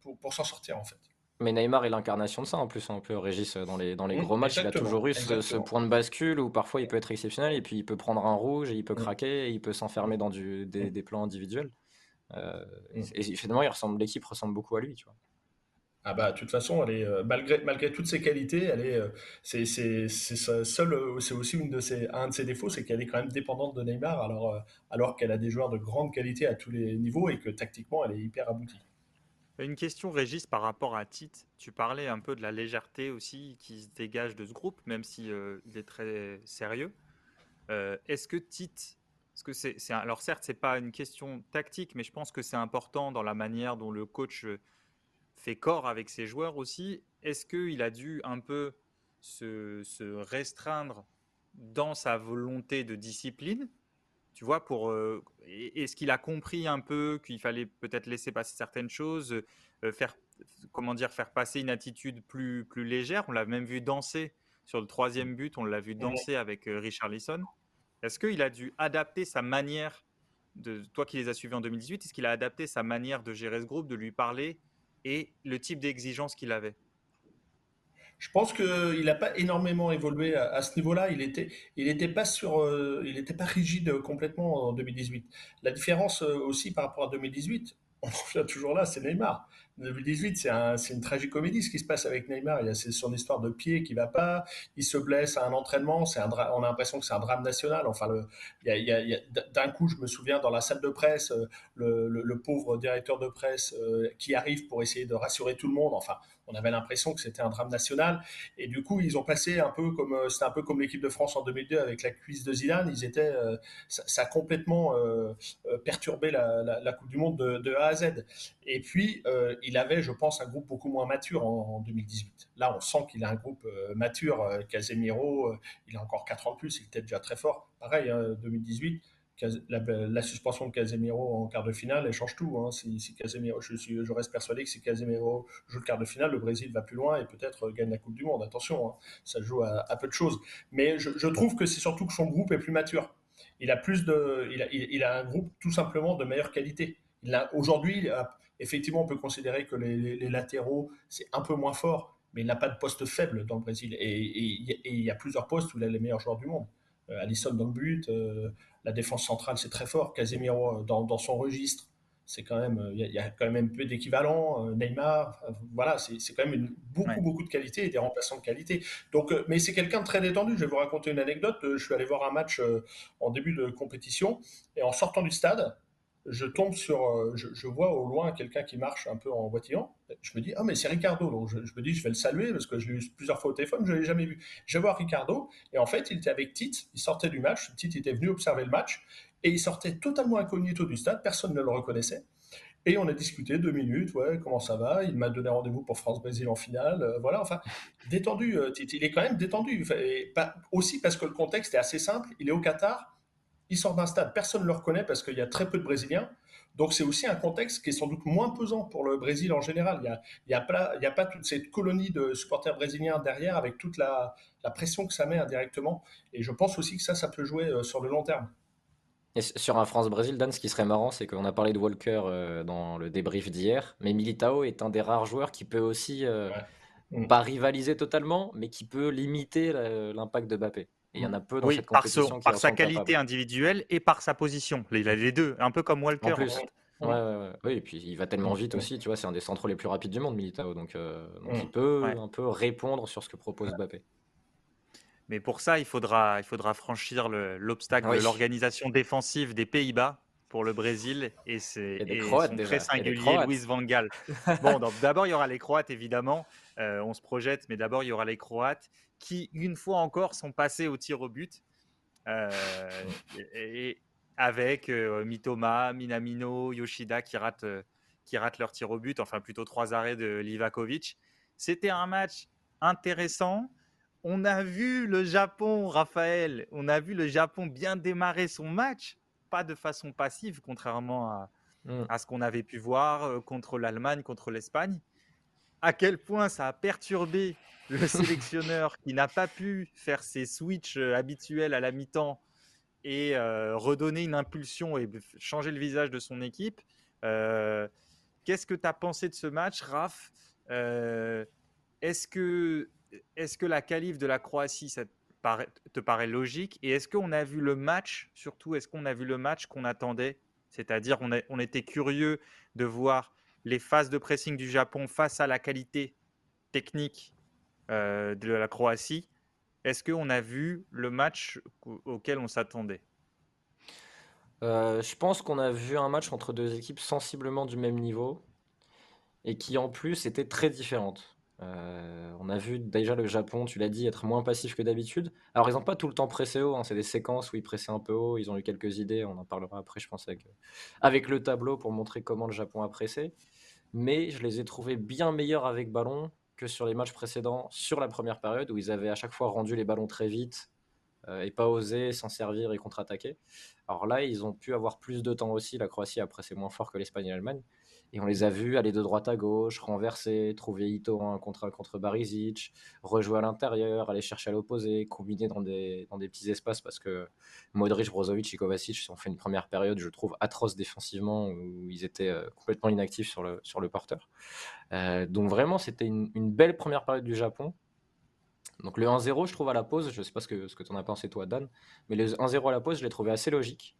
pour, pour s'en sortir, en fait. Mais Neymar est l'incarnation de ça en plus, un peu Régis, dans les, dans les mmh, gros matchs, il a toujours eu ce, point de bascule où parfois il peut être exceptionnel et puis il peut prendre un rouge et il peut mmh. craquer et il peut s'enfermer dans du, des, mmh. des, plans individuels. Euh, et, finalement, l'équipe ressemble beaucoup à lui, tu vois. Ah bah de toute façon, elle est euh, malgré malgré toutes ses qualités, elle est euh, c'est c'est c'est seul c'est aussi une de ses un de ses défauts, c'est qu'elle est quand même dépendante de Neymar alors alors qu'elle a des joueurs de grande qualité à tous les niveaux et que tactiquement elle est hyper aboutie. Une question, Régis, par rapport à Tite. Tu parlais un peu de la légèreté aussi qui se dégage de ce groupe, même si euh, il est très sérieux. Euh, est-ce que Tite, que c'est, alors certes, c'est pas une question tactique, mais je pense que c'est important dans la manière dont le coach fait corps avec ses joueurs aussi. Est-ce qu'il a dû un peu se restreindre dans sa volonté de discipline tu vois, pour euh, est-ce qu'il a compris un peu qu'il fallait peut-être laisser passer certaines choses, euh, faire comment dire, faire passer une attitude plus plus légère? On l'a même vu danser sur le troisième but, on l'a vu danser avec euh, Richard Lisson. Est-ce qu'il a dû adapter sa manière de toi qui les as suivis en 2018, est-ce qu'il a adapté sa manière de gérer ce groupe, de lui parler et le type d'exigence qu'il avait je pense qu'il n'a pas énormément évolué à, ce niveau-là. Il n'était il pas, euh, pas rigide complètement en 2018. La différence euh, aussi par rapport à 2018, on en revient toujours là, c'est Neymar. 2018, c'est un, une tragicomédie ce qui se passe avec Neymar. Il y a son histoire de pied qui va pas, il se blesse à un entraînement, on a l'impression que c'est un drame national. Enfin, d'un coup, je me souviens dans la salle de presse, euh, le, le, pauvre directeur de presse qui arrive pour essayer de rassurer tout le monde. Enfin, on avait l'impression que c'était un drame national. Et du coup, ils ont passé un peu comme euh, c'était un peu comme l'équipe de France en 2002 avec la cuisse de Zidane. Ils étaient, euh, ça, a complètement euh, perturbé la, Coupe du Monde de, A à Z. Et puis, il avait, je pense, un groupe beaucoup moins mature en, 2018. Là, on sent qu'il a un groupe mature. Casemiro, il a encore 4 ans de plus, il était déjà très fort. Pareil, 2018 la, suspension de Casemiro en quart de finale, elle change tout. Hein. Si, Casemiro, je, reste persuadé que si Casemiro joue le quart de finale, le Brésil va plus loin et peut-être gagne la Coupe du Monde. Attention, hein. ça joue à, peu de choses. Mais je, trouve que c'est surtout que son groupe est plus mature. Il a plus de, il a, il, a un groupe tout simplement de meilleure qualité. Aujourd'hui, effectivement, on peut considérer que les, latéraux c'est un peu moins fort, mais il n'a pas de poste faible dans le Brésil. Et, il y a plusieurs postes où il a les meilleurs joueurs du monde. Euh, Alisson dans le but, euh, la défense centrale, c'est très fort. Casemiro euh, dans, son registre, c'est quand même, il y, a quand même un peu d'équivalent. Neymar, voilà, c'est quand même une, beaucoup, beaucoup de qualité et des remplaçants de qualité. Donc, mais c'est quelqu'un de très détendu. Je vais vous raconter une anecdote. Je suis allé voir un match en début de compétition et en sortant du stade, je tombe sur, euh, je, vois au loin quelqu'un qui marche un peu en boitillant. Je me dis, ah, mais c'est Ricardo. Donc, je, me dis, je vais le saluer parce que je l'ai eu plusieurs fois au téléphone, je ne l'ai jamais vu. Je vois Ricardo et en fait, il était avec Tite, il sortait du match. Tite était venu observer le match et il sortait totalement incognito du stade, personne ne le reconnaissait. Et on a discuté deux minutes, ouais, comment ça va? Il m'a donné rendez-vous pour France-Brésil en finale. Euh, voilà, enfin, détendu. Euh, Tite, il est quand même détendu. pas, aussi parce que le contexte est assez simple. Il est au Qatar il sort d'un stade, personne ne le reconnaît parce qu'il y a très peu de Brésiliens. Donc c'est aussi un contexte qui est sans doute moins pesant pour le Brésil en général. Il n'y a, y a, pas, a pas toute cette colonie de supporters brésiliens derrière avec toute la, la, pression que ça met indirectement. Et je pense aussi que ça, ça peut jouer sur le long terme. Et sur un France-Brésil, Dan, ce qui serait marrant, c'est qu'on a parlé de Walker euh, dans le débrief d'hier, mais Militao est un des rares joueurs qui peut aussi, euh, pas rivaliser totalement, mais qui peut limiter l'impact de Mbappé. Et il y en a peu dans cette compétition par, par sa qualité individuelle et par il position. Il a les deux, un peu comme Walker. En plus. Ouais, ouais, Oui, et puis il va tellement vite aussi, tu vois, c'est un des centraux les plus rapides du monde, Militao, donc, euh, donc il peut un peu répondre sur ce que propose Mbappé. Mais pour ça, il faudra, il faudra franchir l'obstacle de l'organisation défensive des Pays-Bas pour le Brésil et c'est très singulier Luis Van Gaal. bon, d'abord il y aura les Croates évidemment, euh, on se projette, mais d'abord il y aura les Croates qui une fois encore sont passés au tir au but euh, et, avec euh, Mitoma, Minamino, Yoshida qui ratent, qui ratent leur tir au but, enfin plutôt trois arrêts de Livakovic. C'était un match intéressant. On a vu le Japon, Raphaël, on a vu le Japon bien démarrer son match, pas de façon passive, contrairement à, mm. ce qu'on avait pu voir euh, contre l'Allemagne, contre l'Espagne. À quel point ça a perturbé le sélectionneur qui n'a pas pu faire ses switches euh, habituels à la mi-temps et euh, redonner une impulsion et changer le visage de son équipe. Qu'est-ce que tu as pensé de ce match, Raph? Est-ce que est-ce que la qualif de la Croatie, te paraît, logique Et est-ce qu'on a vu le match, surtout, est-ce qu'on a vu le match qu'on attendait? C'est-à-dire, on, on, était curieux de voir les phases de pressing du Japon face à la qualité technique euh, de la Croatie. Est-ce qu'on a vu le match auquel on s'attendait? Euh, Je pense qu'on a vu un match entre deux équipes sensiblement du même niveau et qui en plus étaient très différentes. Euh, on a vu déjà le Japon, tu l'as dit, être moins passif que d'habitude. Alors, ils n'ont pas tout le temps pressé haut, hein, c'est des séquences où ils pressaient un peu haut, ils ont eu quelques idées, on en parlera après, je pense, avec, avec le tableau pour montrer comment le Japon a pressé. Mais je les ai trouvés bien meilleurs avec ballon que sur les matchs précédents, sur la première période, où ils avaient à chaque fois rendu les ballons très vite euh, et pas osé s'en servir et contre-attaquer. Alors là, ils ont pu avoir plus de temps aussi, la Croatie a pressé moins fort que l'Espagne et l'Allemagne. Et on les a vus aller de droite à gauche, renverser, trouver Ito en contre contre Barisic, rejouer à l'intérieur, aller chercher à l'opposé, combiner dans des, dans des petits espaces parce que Modric, Brozovic et Kovacic ont fait une première période, je trouve, atroce défensivement où ils étaient euh, complètement inactifs sur le, sur le porteur. Euh, donc vraiment, c'était une, une, belle première période du Japon. Donc le 1-0, je trouve à la pause, je ne sais pas ce que, ce que tu en as pensé toi, Dan, mais le 1-0 à la pause, je l'ai trouvé assez logique.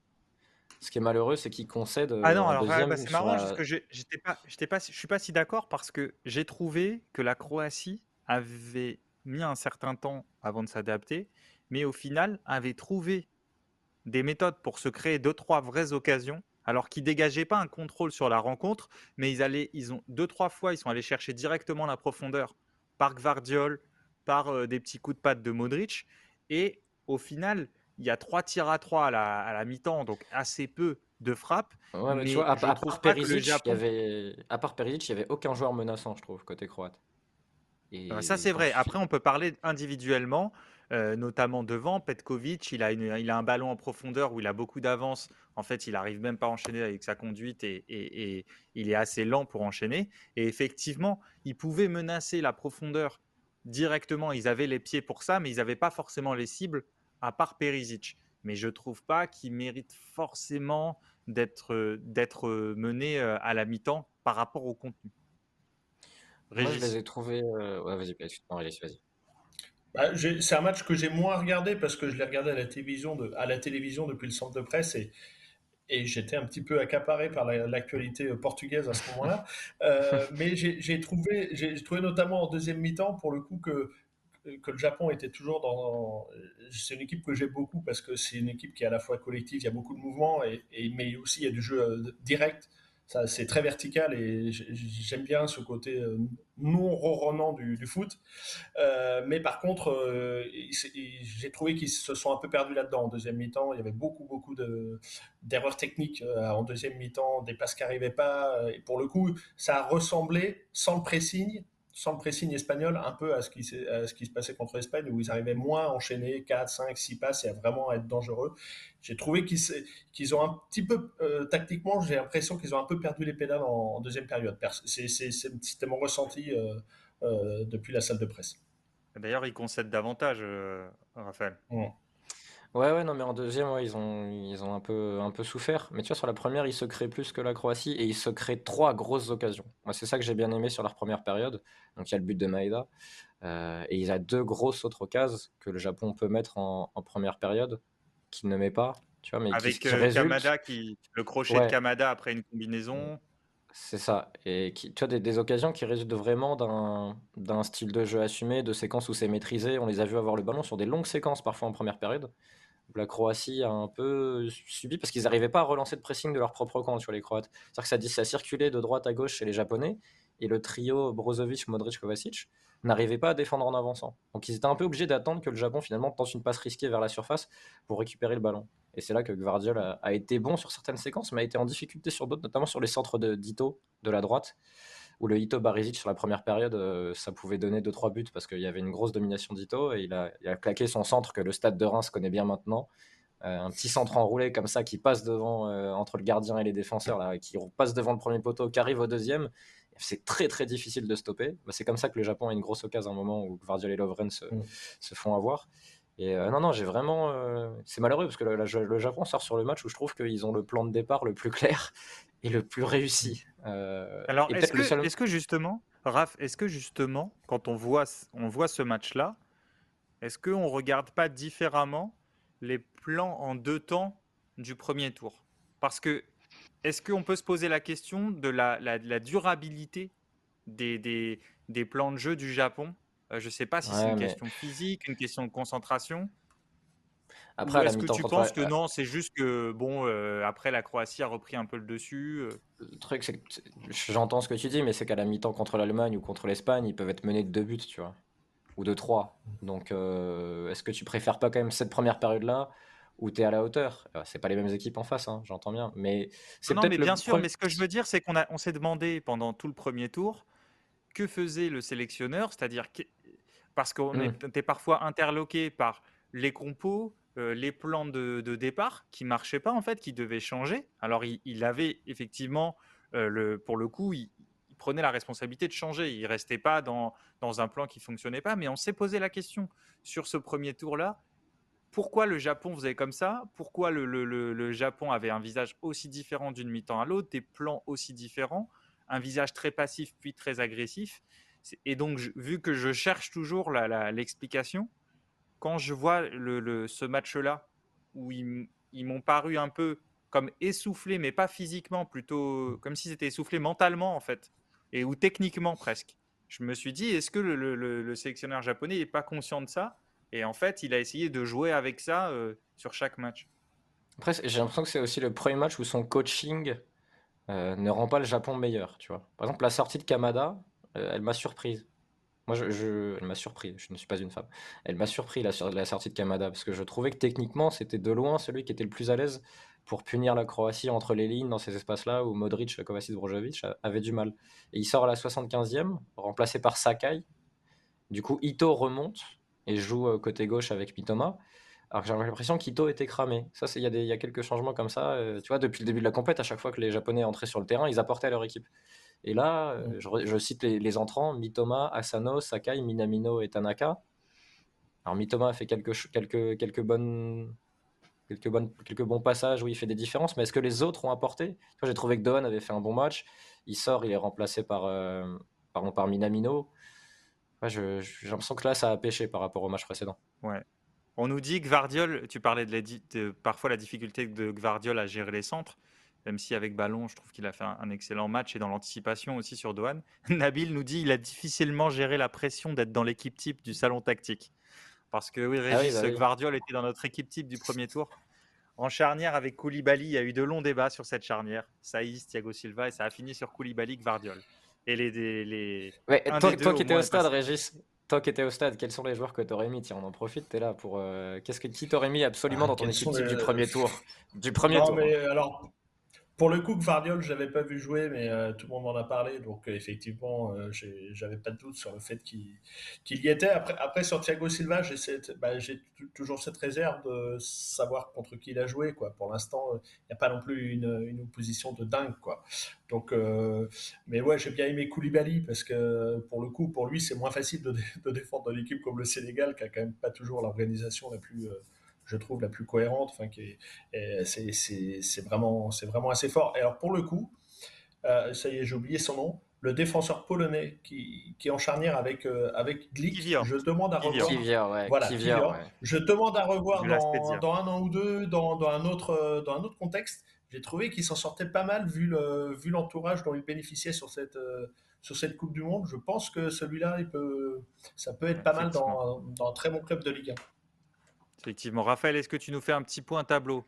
Ce qui est malheureux, c'est qu'il concède. Ah non, alors bah, c'est marrant, parce que j'étais pas, pas, je suis pas si d'accord parce que j'ai trouvé que la Croatie avait mis un certain temps avant de s'adapter, mais au final avait trouvé des méthodes pour se créer deux trois vraies occasions, alors qu'ils dégageaient pas un contrôle sur la rencontre, mais ils allaient, ils ont deux trois fois, ils sont allés chercher directement la profondeur par Gvardiol, par euh, des petits coups de patte de Modric, et au final, il y a trois tirs à trois à la, mi-temps, donc assez peu de frappes. mais, tu vois, à, part Perisic, il y avait, à part Perisic, il n'y avait aucun joueur menaçant, je trouve, côté croate. Et ça, c'est vrai. Après, on peut parler individuellement, euh, notamment devant. Petkovic, il a, il a un ballon en profondeur où il a beaucoup d'avance. En fait, il n'arrive même pas à enchaîner avec sa conduite et, et, il est assez lent pour enchaîner. Et effectivement, il pouvait menacer la profondeur directement. Ils avaient les pieds pour ça, mais ils n'avaient pas forcément les cibles à part Perisic. Mais je trouve pas qu'il mérite forcément d'être d'être mené à la mi-temps par rapport au contenu. Moi, je les ai trouvés. Ouais, vas-y, vas-y. Bah, c'est un match que j'ai moins regardé parce que je l'ai regardé à la télévision, de, à la télévision depuis le centre de presse et, et j'étais un petit peu accaparé par l'actualité portugaise à ce moment-là. Euh, mais j'ai trouvé, trouvé notamment en deuxième mi-temps, pour le coup, que que le Japon était toujours dans. C'est une équipe que j'aime beaucoup parce que c'est une équipe qui est à la fois collective, il y a beaucoup de mouvements, et, mais aussi il y a du jeu euh, direct. C'est très vertical et j'aime bien ce côté euh, non ronronnant du, foot. Euh, mais par contre, j'ai trouvé qu'ils se sont un peu perdus là-dedans en deuxième mi-temps. Il y avait beaucoup, beaucoup d'erreurs techniques en deuxième mi-temps, des passes qui n'arrivaient pas. Pour le coup, ça a ressemblé, sans le pressing, sans le pressing espagnol, un peu à ce, qui, ce qui se passait contre l'Espagne, où ils arrivaient moins à enchaîner 4, 5, 6 passes et à vraiment être dangereux. J'ai trouvé qu'ils ont un petit peu, euh, tactiquement, j'ai l'impression qu'ils ont un peu perdu les pédales en, deuxième période. C'était mon ressenti euh, euh, depuis la salle de presse. D'ailleurs, ils concèdent davantage, Raphaël. Mmh. Ouais, ouais, non, mais en deuxième, ils ont, ils ont un peu, un peu souffert. Mais tu vois, sur la première, ils se créent plus que la Croatie et ils se créent trois grosses occasions. Moi, c'est ça que j'ai bien aimé sur leur première période. Donc, il y a le but de Maeda. Euh, et il y a deux grosses autres occasions que le Japon peut mettre en, première période, qu'il ne met pas. Tu vois, mais Avec qui, euh, Kamada, qui, le crochet de Kamada après une combinaison. C'est ça. Et qui, tu vois, des, des occasions qui résultent vraiment d'un, d'un style de jeu assumé, de séquences où c'est maîtrisé. On les a vus avoir le ballon sur des longues séquences, parfois en première période la Croatie a un peu subi parce qu'ils n'arrivaient pas à relancer le pressing de leur propre camp sur les Croates. C'est-à-dire que ça, circulait de droite à gauche chez les Japonais et le trio Brozovic, Modric, Kovacic n'arrivait pas à défendre en avançant. Donc ils étaient un peu obligés d'attendre que le Japon finalement tente une passe risquée vers la surface pour récupérer le ballon. Et c'est là que Gvardiol a, été bon sur certaines séquences, mais a été en difficulté sur d'autres, notamment sur les centres de d'Ito de la droite où le Hito Barisic sur la première période, euh, ça pouvait donner 2-3 buts parce qu'il y avait une grosse domination d'Ito et il a, claqué son centre que le stade de Reims connaît bien maintenant. Euh, un petit centre enroulé comme ça qui passe devant euh, entre le gardien et les défenseurs, là, qui passe devant le premier poteau, qui arrive au deuxième. C'est très très difficile de stopper. Bah, c'est comme ça que le Japon a une grosse occasion à un moment où Gvardiol et Lovren se, mm. se font avoir. Et non, non, j'ai vraiment. c'est malheureux parce que le, le, Japon sort sur le match où je trouve qu'ils ont le plan de départ le plus clair et le plus réussi. Euh, Alors, est-ce que, est que, justement, Raph, est-ce que justement, quand on voit, on voit ce match-là, est-ce qu'on ne regarde pas différemment les plans en deux temps du premier tour? Parce que, est-ce qu'on peut se poser la question de la, la, durabilité des, des, des, plans de jeu du Japon euh, Je ne sais pas si c'est une question physique, une question de concentration. Après, est-ce que tu penses que non, c'est juste que bon, euh, après la Croatie a repris un peu le dessus. Euh? Le truc, c'est que j'entends ce que tu dis, mais c'est qu'à la mi-temps contre l'Allemagne ou contre l'Espagne, ils peuvent être menés de deux buts, tu vois, ou de trois. Donc, euh, est-ce que tu préfères pas quand même cette première période-là où tu es à la hauteur? C'est pas les mêmes équipes en face, hein, j'entends bien, mais c'est non, mais bien sûr. Mais ce que je veux dire, c'est qu'on a, on s'est demandé pendant tout le premier tour que faisait le sélectionneur, c'est-à-dire que... parce qu'on mmh. était parfois interloqué par les compos euh, les plans de, départ qui marchaient pas en fait, qui devaient changer. Alors il, avait effectivement, euh, le, pour le coup, il, prenait la responsabilité de changer. Il restait pas dans, dans un plan qui fonctionnait pas. Mais on s'est posé la question sur ce premier tour-là. Pourquoi le Japon faisait comme ça? Pourquoi le, le, Japon avait un visage aussi différent d'une mi-temps à l'autre, des plans aussi différents, un visage très passif puis très agressif Et donc, vu que je cherche toujours l'explication, quand je vois ce match-là, où ils, m'ont paru un peu comme essoufflés, mais pas physiquement, plutôt comme si c'était essoufflé mentalement en fait, et ou techniquement presque. Je me suis dit, est-ce que le, sélectionneur japonais n'est pas conscient de ça? Et en fait, il a essayé de jouer avec ça euh, sur chaque match. Après, j'ai l'impression que c'est aussi le premier match où son coaching euh, ne rend pas le Japon meilleur, tu vois. Par exemple, la sortie de Kamada, euh, elle m'a surprise. Moi, je, elle m'a surpris. Je ne suis pas une femme. Elle m'a surpris la, sortie de Kamada parce que je trouvais que techniquement, c'était de loin celui qui était le plus à l'aise pour punir la Croatie entre les lignes dans ces espaces-là où Modric, Kovacic, Brozovic avaient du mal. Et il sort à la 75e, remplacé par Sakai. Du coup, Ito remonte et joue euh, côté gauche avec Mitoma. Alors que j'ai l'impression qu'Ito était cramé. Ça, il y, y, a quelques changements comme ça. Euh, tu vois, depuis le début de la compète, à chaque fois que les Japonais entraient sur le terrain, ils apportaient à leur équipe. Et là, euh, mm. je, cite les, entrants Mitoma, Asano, Sakai, Minamino et Tanaka. Alors Mitoma a fait quelques, quelques, quelques, bonnes, quelques, bonnes, quelques bons passages où il fait des différences, mais est-ce que les autres ont apporté? J'ai trouvé que Dohan avait fait un bon match. Il sort, il est remplacé par, euh, par, par Minamino. j'ai l'impression que là, ça a pêché par rapport au match précédent. Ouais. On nous dit que Gvardiol, tu parlais de, de, parfois la difficulté de Gvardiol à gérer les centres même si avec ballon, je trouve qu'il a fait un, excellent match et dans l'anticipation aussi sur Dohan. Nabil nous dit il a difficilement géré la pression d'être dans l'équipe type du salon tactique. Parce que oui, ah Régis ah était dans notre équipe type du premier tour. En charnière avec Koulibaly, il y a eu de longs débats sur cette charnière. Saïs, Thiago Silva, et ça a fini sur Koulibaly, Gvardiol. Et les, les, toi, toi qui étais au stade, Régis, toi qui étais au stade, quels sont les joueurs que tu aurais mis? Tiens, on en profite, tu es là pour. Euh, qu'est-ce que qui t'aurais mis absolument ah, dans ton équipe type du premier tour? Du premier non, tour. Mais, alors, pour le coup, Vardiol, je l'avais pas vu jouer, mais euh, tout le monde m'en a parlé, donc euh, effectivement, euh, j'avais pas de doute sur le fait qu'il y était. Après, après, sur Thiago Silva, j'ai bah, toujours cette réserve de savoir contre qui il a joué. Quoi. Pour l'instant, il n'y a pas non plus une, opposition de dingue. Quoi. Donc, mais ouais, j'ai bien aimé Koulibaly parce que pour le coup, pour lui, c'est moins facile de, défendre une équipe comme le Sénégal, qui a quand même pas toujours l'organisation la plus je trouve, la plus cohérente. Enfin, qui c'est vraiment, vraiment assez fort. Et alors, pour le coup, euh, ça y est, j'ai oublié son nom. Le défenseur polonais qui, qui est en charnière avec, euh, avec Glick, je demande à revoir. voilà, Je demande à revoir dans, dans, un an ou deux, dans, dans, un, autre, dans un autre contexte. J'ai trouvé qu'il s'en sortait pas mal vu l'entourage le, vu dont il bénéficiait sur cette, euh, sur cette Coupe du Monde. Je pense que celui-là, ça peut être pas mal dans, dans un très bon club de Ligue 1. Effectivement. Raphaël, est-ce que tu nous fais un petit point tableau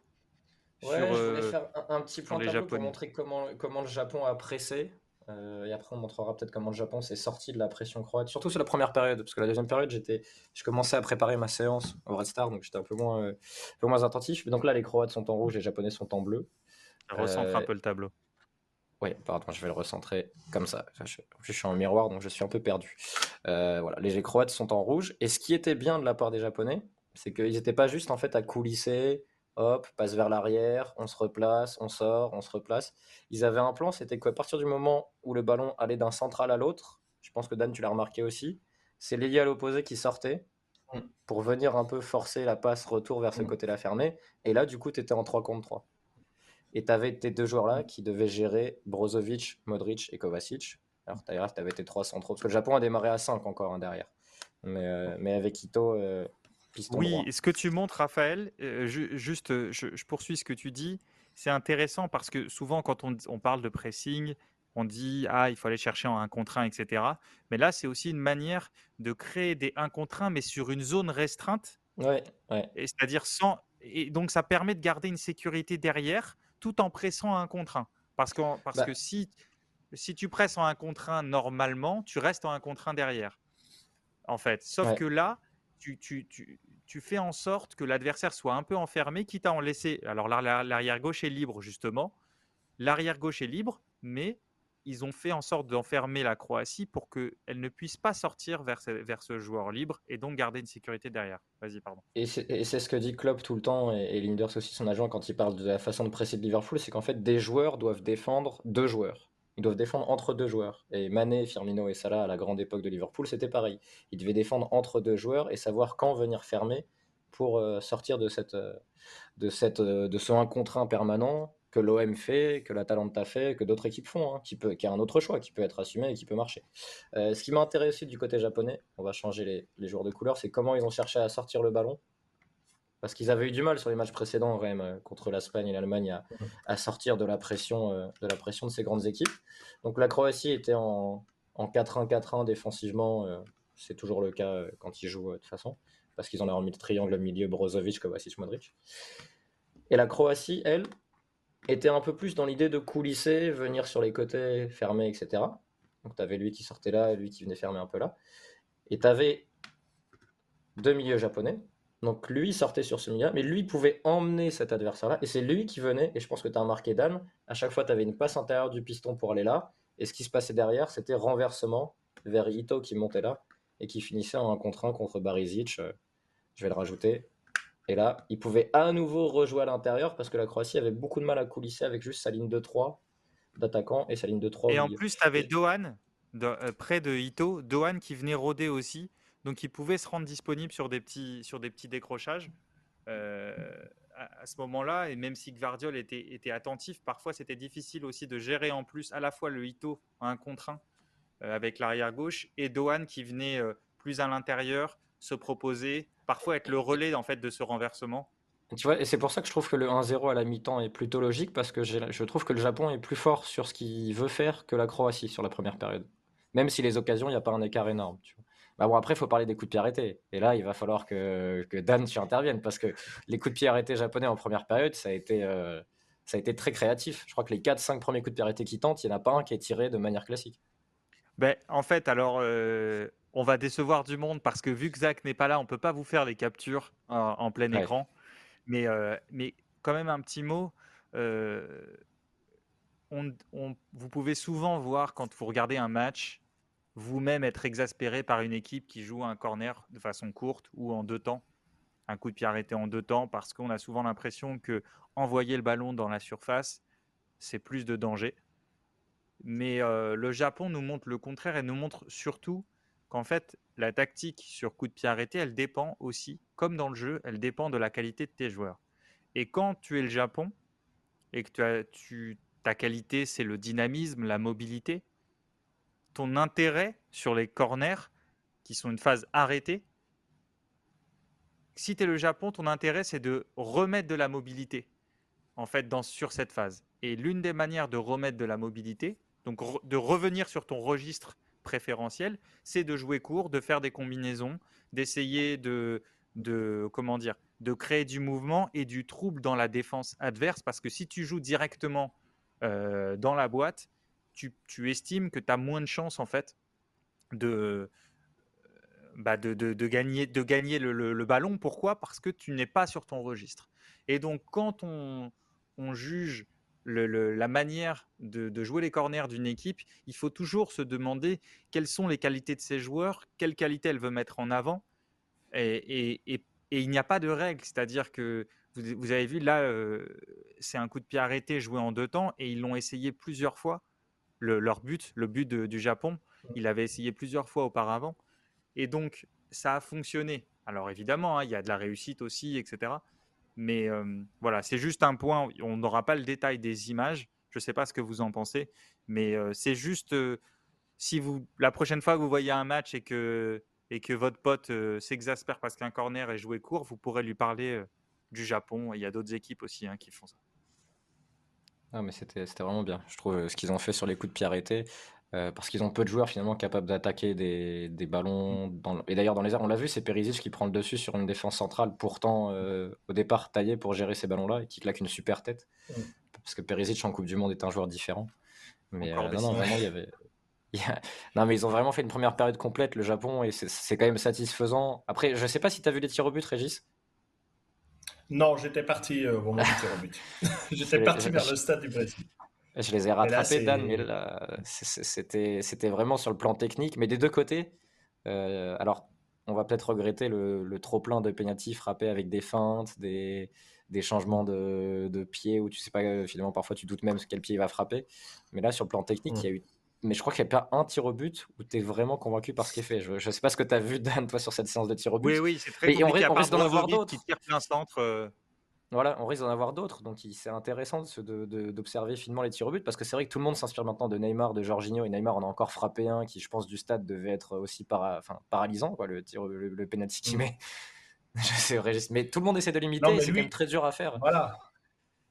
Ouais, je voulais euh, faire un, petit point tableau pour montrer comment, comment le Japon a pressé. Euh, et après, on montrera peut-être comment le Japon s'est sorti de la pression croate, surtout sur la première période, parce que la deuxième période, j'étais, je commençais à préparer ma séance au Red Star, donc j'étais un peu moins, euh, un peu moins attentif. Donc là, les Croates sont en rouge, les Japonais sont en bleu. Recentre un peu le tableau. Oui, pardon, je vais le recentrer comme ça. Je, je, suis en miroir, donc je suis un peu perdu. voilà, les Croates sont en rouge. Et ce qui était bien de la part des Japonais, c'est qu'ils n'étaient pas juste en fait à coulisser, hop, passe vers l'arrière, on se replace, on sort, on se replace. Ils avaient un plan, c'était qu'à partir du moment où le ballon allait d'un central à l'autre, je pense que Dan, tu l'as remarqué aussi, c'est l'ailier à l'opposé qui sortait mm. pour venir un peu forcer la passe retour vers ce mm. côté-là fermé. Et là, du coup, tu étais en 3 contre 3. Et tu avais tes deux joueurs-là qui devaient gérer Brozovic, Modric et Kovacic. Alors, tu avais tes trois centraux. Parce que le Japon a démarré à 5 encore hein, derrière. Mais, euh, mais avec Ito, euh, oui, ce que tu montres, Raphaël, euh, juste, euh, je, poursuis ce que tu dis. C'est intéressant parce que souvent, quand on, parle de pressing, on dit ah il faut aller chercher en un contre 1, etc. Mais là, c'est aussi une manière de créer des 1 contre 1, mais sur une zone restreinte. Ouais, ouais. C'est-à-dire sans. Et donc, ça permet de garder une sécurité derrière tout en pressant en un contre 1. Parce que, parce bah que si, si tu presses en un contre 1 normalement, tu restes en un contre 1 derrière. En fait. Sauf que là, tu, tu, tu, tu fais en sorte que l'adversaire soit un peu enfermé, quitte à en laisser. Alors l'arrière gauche est libre, justement. L'arrière gauche est libre, mais ils ont fait en sorte d'enfermer la Croatie pour qu'elle ne puisse pas sortir vers ce, joueur libre et donc garder une sécurité derrière. Vas-y, pardon. Et c'est ce que dit Klopp tout le temps, et, et Linders aussi, son agent, quand il parle de la façon de presser de Liverpool, c'est qu'en fait, des joueurs doivent défendre deux joueurs. Ils doivent défendre entre deux joueurs. Et Mané, Firmino et Salah, à la grande époque de Liverpool, c'était pareil. Ils devaient défendre entre deux joueurs et savoir quand venir fermer pour euh, sortir de, cette, euh, de, cette, euh, de ce 1 contre 1 permanent que l'OM fait, que l'Atalanta fait, que d'autres équipes font, hein, qui, peut, qui a un autre choix, qui peut être assumé et qui peut marcher. ce qui m'a intéressé du côté japonais, on va changer les, les joueurs de couleur, c'est comment ils ont cherché à sortir le ballon parce qu'ils avaient eu du mal sur les matchs précédents, même, euh, contre l'Espagne et l'Allemagne, à, sortir de la, pression, euh, de la pression de ces grandes équipes. Donc la Croatie était en, 4-1-4-1 défensivement. Euh, c'est toujours le cas quand ils jouent de toute façon, parce qu'ils ont leur triangle au milieu Brozovic, Kovacic, Modric. Et la Croatie, elle, était un peu plus dans l'idée de coulisser, venir sur les côtés, fermer, etc. Donc tu avais lui qui sortait là lui qui venait fermer un peu là. Et tu avais deux milieux japonais, donc lui sortait sur ce milieu, mais lui pouvait emmener cet adversaire-là, et c'est lui qui venait, et je pense que tu as remarqué Dan, à chaque fois tu avais une passe intérieure du piston pour aller là, et ce qui se passait derrière, c'était renversement vers Ito qui montait là, et qui finissait en un contre un contre Barizic, euh, je vais le rajouter. Et là, il pouvait à nouveau rejouer à l'intérieur, parce que la Croatie avait beaucoup de mal à coulisser avec juste sa ligne de 3 d'attaquants et sa ligne de 3. Et en plus, tu avais Dohan, euh, près de Ito, Dohan qui venait rôder aussi donc, il pouvait se rendre disponible sur des petits, sur des petits décrochages euh, à, ce moment-là. Et même si Gvardiol était, était attentif, parfois c'était difficile aussi de gérer en plus à la fois le Ito un contre un euh, avec l'arrière gauche et Dohan qui venait euh, plus à l'intérieur se proposer, parfois être le relais en fait de ce renversement. Tu vois, et c'est pour ça que je trouve que le 1-0 à la mi-temps est plutôt logique parce que je trouve que le Japon est plus fort sur ce qu'il veut faire que la Croatie sur la première période. Même si les occasions, il n'y a pas un écart énorme. Bah bon, après, il faut parler des coups de pied arrêtés. Et là, il va falloir que, que Dan, tu interviennes parce que les coups de pied arrêtés japonais en première période, ça a été, euh, ça a été très créatif. Je crois que les 4-5 premiers coups de pied arrêtés qui tentent, il n'y en a pas un qui est tiré de manière classique. Ben, en fait, alors, euh, on va décevoir du monde parce que vu que Zach n'est pas là, on ne peut pas vous faire les captures en, plein écran. Mais, euh, mais quand même, un petit mot vous pouvez souvent voir quand vous regardez un match, vous-même être exaspéré par une équipe qui joue un corner de façon courte ou en deux temps, un coup de pied arrêté en deux temps, parce qu'on a souvent l'impression que envoyer le ballon dans la surface, c'est plus de danger. Mais euh, le Japon nous montre le contraire et nous montre surtout qu'en fait, la tactique sur coup de pied arrêté, elle dépend aussi, comme dans le jeu, elle dépend de la qualité de tes joueurs. Et quand tu es le Japon et que tu as, tu, ta qualité, c'est le dynamisme, la mobilité, ton intérêt sur les corners, qui sont une phase arrêtée, si tu es le Japon, ton intérêt, c'est de remettre de la mobilité en fait dans, sur cette phase. Et l'une des manières de remettre de la mobilité, donc de revenir sur ton registre préférentiel, c'est de jouer court, de faire des combinaisons, d'essayer de, de comment dire, de créer du mouvement et du trouble dans la défense adverse. Parce que si tu joues directement euh, dans la boîte, tu, estimes que tu as moins de chances en fait de, bah de, de, gagner, le, ballon. Pourquoi? Parce que tu n'es pas sur ton registre. Et donc quand on, juge la manière de, jouer les corners d'une équipe, il faut toujours se demander quelles sont les qualités de ces joueurs, quelles qualités elle veut mettre en avant. Et, il n'y a pas de règle, c'est-à-dire que vous, vous, avez vu là, euh, c'est un coup de pied arrêté joué en deux temps et ils l'ont essayé plusieurs fois. Le, leur but, le but de, du Japon, il avait essayé plusieurs fois auparavant. Et donc, ça a fonctionné. Alors évidemment, hein, il y a de la réussite aussi, etc. Mais euh, voilà, c'est juste un point. On n'aura pas le détail des images. Je ne sais pas ce que vous en pensez, mais euh, c'est juste euh, si vous la prochaine fois que vous voyez un match et que et que votre pote s'exaspère parce qu'un corner est joué court, vous pourrez lui parler du Japon. Il y a d'autres équipes aussi hein, qui font ça. Ah, mais c'était vraiment bien. Je trouve ce qu'ils ont fait sur les coups de pied arrêtés. Euh, parce qu'ils ont peu de joueurs finalement capables d'attaquer des, des, ballons. Dans... Et d'ailleurs, dans les airs, on l'a vu, c'est Perisic qui prend le dessus sur une défense centrale, pourtant euh, au départ taillé pour gérer ces ballons-là et qui claque une super tête. Mm. Parce que Perisic en Coupe du Monde est un joueur différent. Mais euh, non, non, vraiment, il y avait. Non, mais ils ont vraiment fait une première période complète, le Japon, et c'est quand même satisfaisant. Après, je sais pas si tu as vu les tirs au but, Régis? Non, j'étais parti au moment du tir au but. j'étais parti vers le stade du Brésil. Je les ai rattrapés, Dan, mais là, c'était, c'était vraiment sur le plan technique, mais des deux côtés. Euh, alors, on va peut-être regretter le, le trop-plein de pénalty frappés avec des feintes, des, des changements de, de pied, où tu sais pas, euh, finalement, parfois tu doutes même quel pied il va frapper. Mais là, sur le plan technique, mmh. il y a eu. Mais je crois qu'il n'y a pas un tir au but où tu es vraiment convaincu par ce qui est fait. Je ne sais pas ce que tu as vu, Dan, toi, sur cette séance de tir au but. Oui, oui, c'est très Et on, risque d'en avoir d'autres. Qui tire plein centre. Euh, voilà, on risque d'en avoir d'autres, donc c'est intéressant d'observer de, finement les tirs au but, parce que c'est vrai que tout le monde s'inspire maintenant de Neymar, de Jorginho, et Neymar en a encore frappé un qui, je pense, du stade devait être aussi para, enfin, paralysant, quoi, le, tir, le, le penalty qu'il mmh. met. je sais, Régis, mais tout le monde essaie de l'imiter, c'est quand même très dur à faire. Voilà.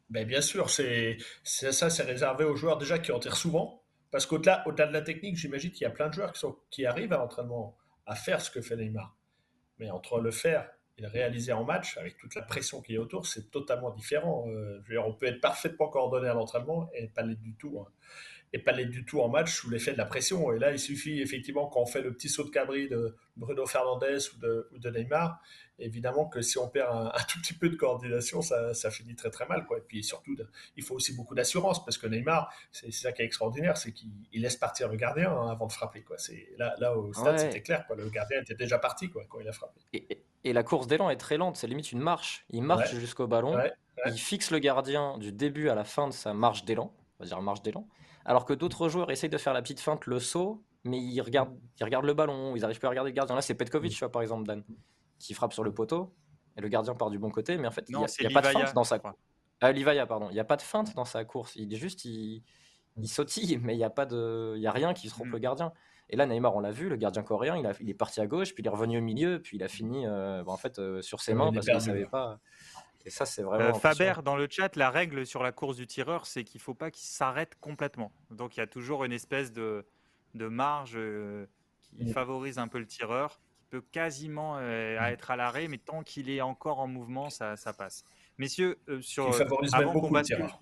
Ben, bien sûr, c'est ça, c'est réservé aux joueurs déjà qui en tirent souvent, parce qu'au-delà au -delà de la technique, j'imagine qu'il y a plein de joueurs qui, arrivent à l'entraînement à faire ce que fait Neymar. Mais entre le faire et le réaliser en match, avec toute la pression qui est autour, c'est totalement différent. Euh, on peut être parfaitement coordonné à l'entraînement et pas l'être du tout. Hein. Et pas l'être du tout en match sous l'effet de la pression. Et là, il suffit effectivement quand on fait le petit saut de cabri de Bruno Fernandez ou de, ou de Neymar, évidemment que si on perd un, un tout petit peu de coordination, ça, ça, finit très très mal. Quoi. Et puis surtout, il faut aussi beaucoup d'assurance parce que Neymar, c'est ça qui est extraordinaire, c'est qu'il laisse partir le gardien hein, avant de frapper. Quoi. Là, là, au stade, ouais. c'était clair. Quoi. Le gardien était déjà parti quoi, quand il a frappé. Et, et la course d'élan est très lente, c'est limite une marche. Il marche ouais. jusqu'au ballon, ouais. il fixe le gardien du début à la fin de sa marche d'élan, on va dire marche d'élan, alors que d'autres joueurs essayent de faire la petite feinte, le saut, mais ils regardent, ils regardent le ballon, ils n'arrivent plus à regarder le gardien. Là, c'est Petkovic, tu vois, par exemple, Dan qui frappe sur le poteau et le gardien part du bon côté, mais en fait, il n'y a, a pas de feinte dans sa course. Livaya, pardon. Il n'y a pas de feinte dans sa course. Il est juste, il, il sautille, mais il n'y a pas de, il y a rien qui trompe mm. le gardien. Et là, Neymar, on l'a vu, le gardien coréen, il, a, il, est parti à gauche, puis il est revenu au milieu, puis il a fini euh, en fait euh, sur ses mains parce qu'il ne savait pas. Et ça, c'est vraiment. Euh, Faber, dans le chat, la règle sur la course du tireur, c'est qu'il ne faut pas qu'il s'arrête complètement. Donc il y a toujours une espèce de, de marge euh, qui mm. favorise un peu le tireur peut quasiment euh, à être à l'arrêt, mais tant qu'il est encore en mouvement, ça, ça passe. Messieurs, sur avant qu'on bascule.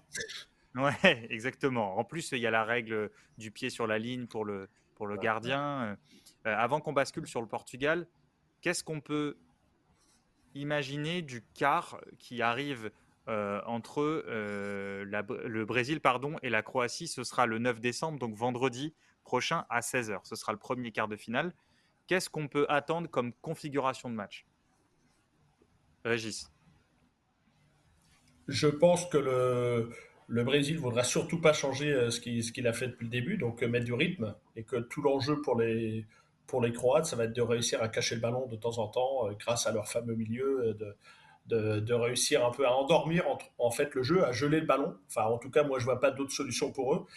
Ouais, exactement. En plus, il y a la règle du pied sur la ligne pour le, pour le gardien. Avant qu'on bascule sur le Portugal, qu'est-ce qu'on peut imaginer du quart qui arrive entre le Brésil pardon, et la Croatie. Ce sera le 9 décembre, donc vendredi prochain à 16h. Ce sera le premier quart de finale. Qu'est-ce qu'on peut attendre comme configuration de match? Régis Je pense que le, le Brésil ne voudra surtout pas changer ce qu'il a fait depuis le début, donc mettre du rythme, et que tout l'enjeu pour les, pour les Croates, ça va être de réussir à cacher le ballon de temps en temps grâce à leur fameux milieu, de, de, réussir un peu à endormir en, fait le jeu, à geler le ballon. Enfin, en tout cas, moi, je vois pas d'autre solution pour eux.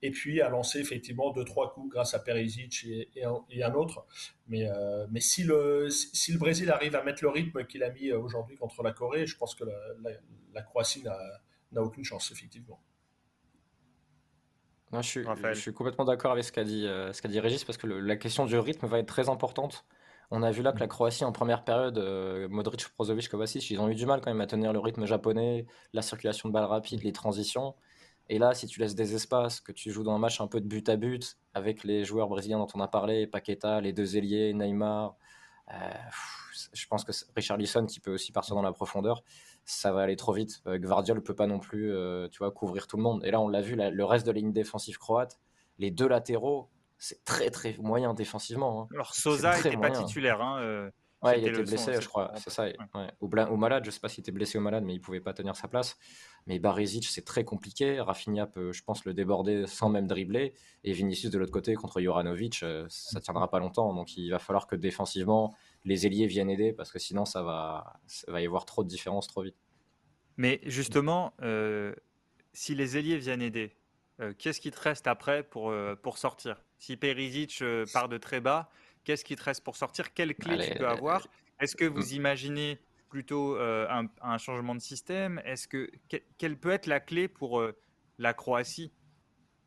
Et puis à lancer effectivement deux trois coups grâce à Perisic et, un, autre. Mais, euh, mais si, le, si le Brésil arrive à mettre le rythme qu'il a mis euh, aujourd'hui contre la Corée, je pense que la, Croatie n'a aucune chance, effectivement. Je, suis, je, suis, complètement d'accord avec ce qu'a dit, euh, ce qu'a dit Régis, parce que la question du rythme va être très importante. On a vu là que la Croatie, en première période, euh, Modric, Brozovic, Kovacic, ils ont eu du mal quand même à tenir le rythme japonais, la circulation de balles rapides, les transitions. Et là, si tu laisses des espaces, que tu joues dans un match un peu de but à but, avec les joueurs brésiliens dont on a parlé, Paqueta, les deux ailiers, Neymar, euh, je pense que Richard Lisson qui peut aussi partir dans la profondeur, ça va aller trop vite. Euh, Gvardiol ne peut pas non plus tu vois, couvrir tout le monde. Et là, on l'a vu, le reste de la ligne défensive croate, les deux latéraux, c'est très très moyen défensivement. Hein. Alors Sosa n'était pas titulaire. Hein, euh, ouais, il était blessé, je crois. C'est ça. Ou, malade, je sais pas s'il était blessé ou malade, mais il pouvait pas tenir sa place. Mais Barisic, c'est très compliqué. Rafinha peut, je pense, le déborder sans même dribbler. Et Vinicius de l'autre côté contre Joranovic, euh, ça tiendra pas longtemps. Donc il va falloir que défensivement, les ailiers viennent aider parce que sinon, ça va, ça va y avoir trop de différences trop vite. Mais justement, euh, si les ailiers viennent aider, qu'est-ce qui te reste après pour, pour sortir? Si Perisic euh, part de très bas, qu'est-ce qui te reste pour sortir? Quelle clé tu peux avoir? Est-ce que vous mm. imaginez plutôt euh, un, changement de système? Est-ce que quelle peut être la clé pour euh, la Croatie?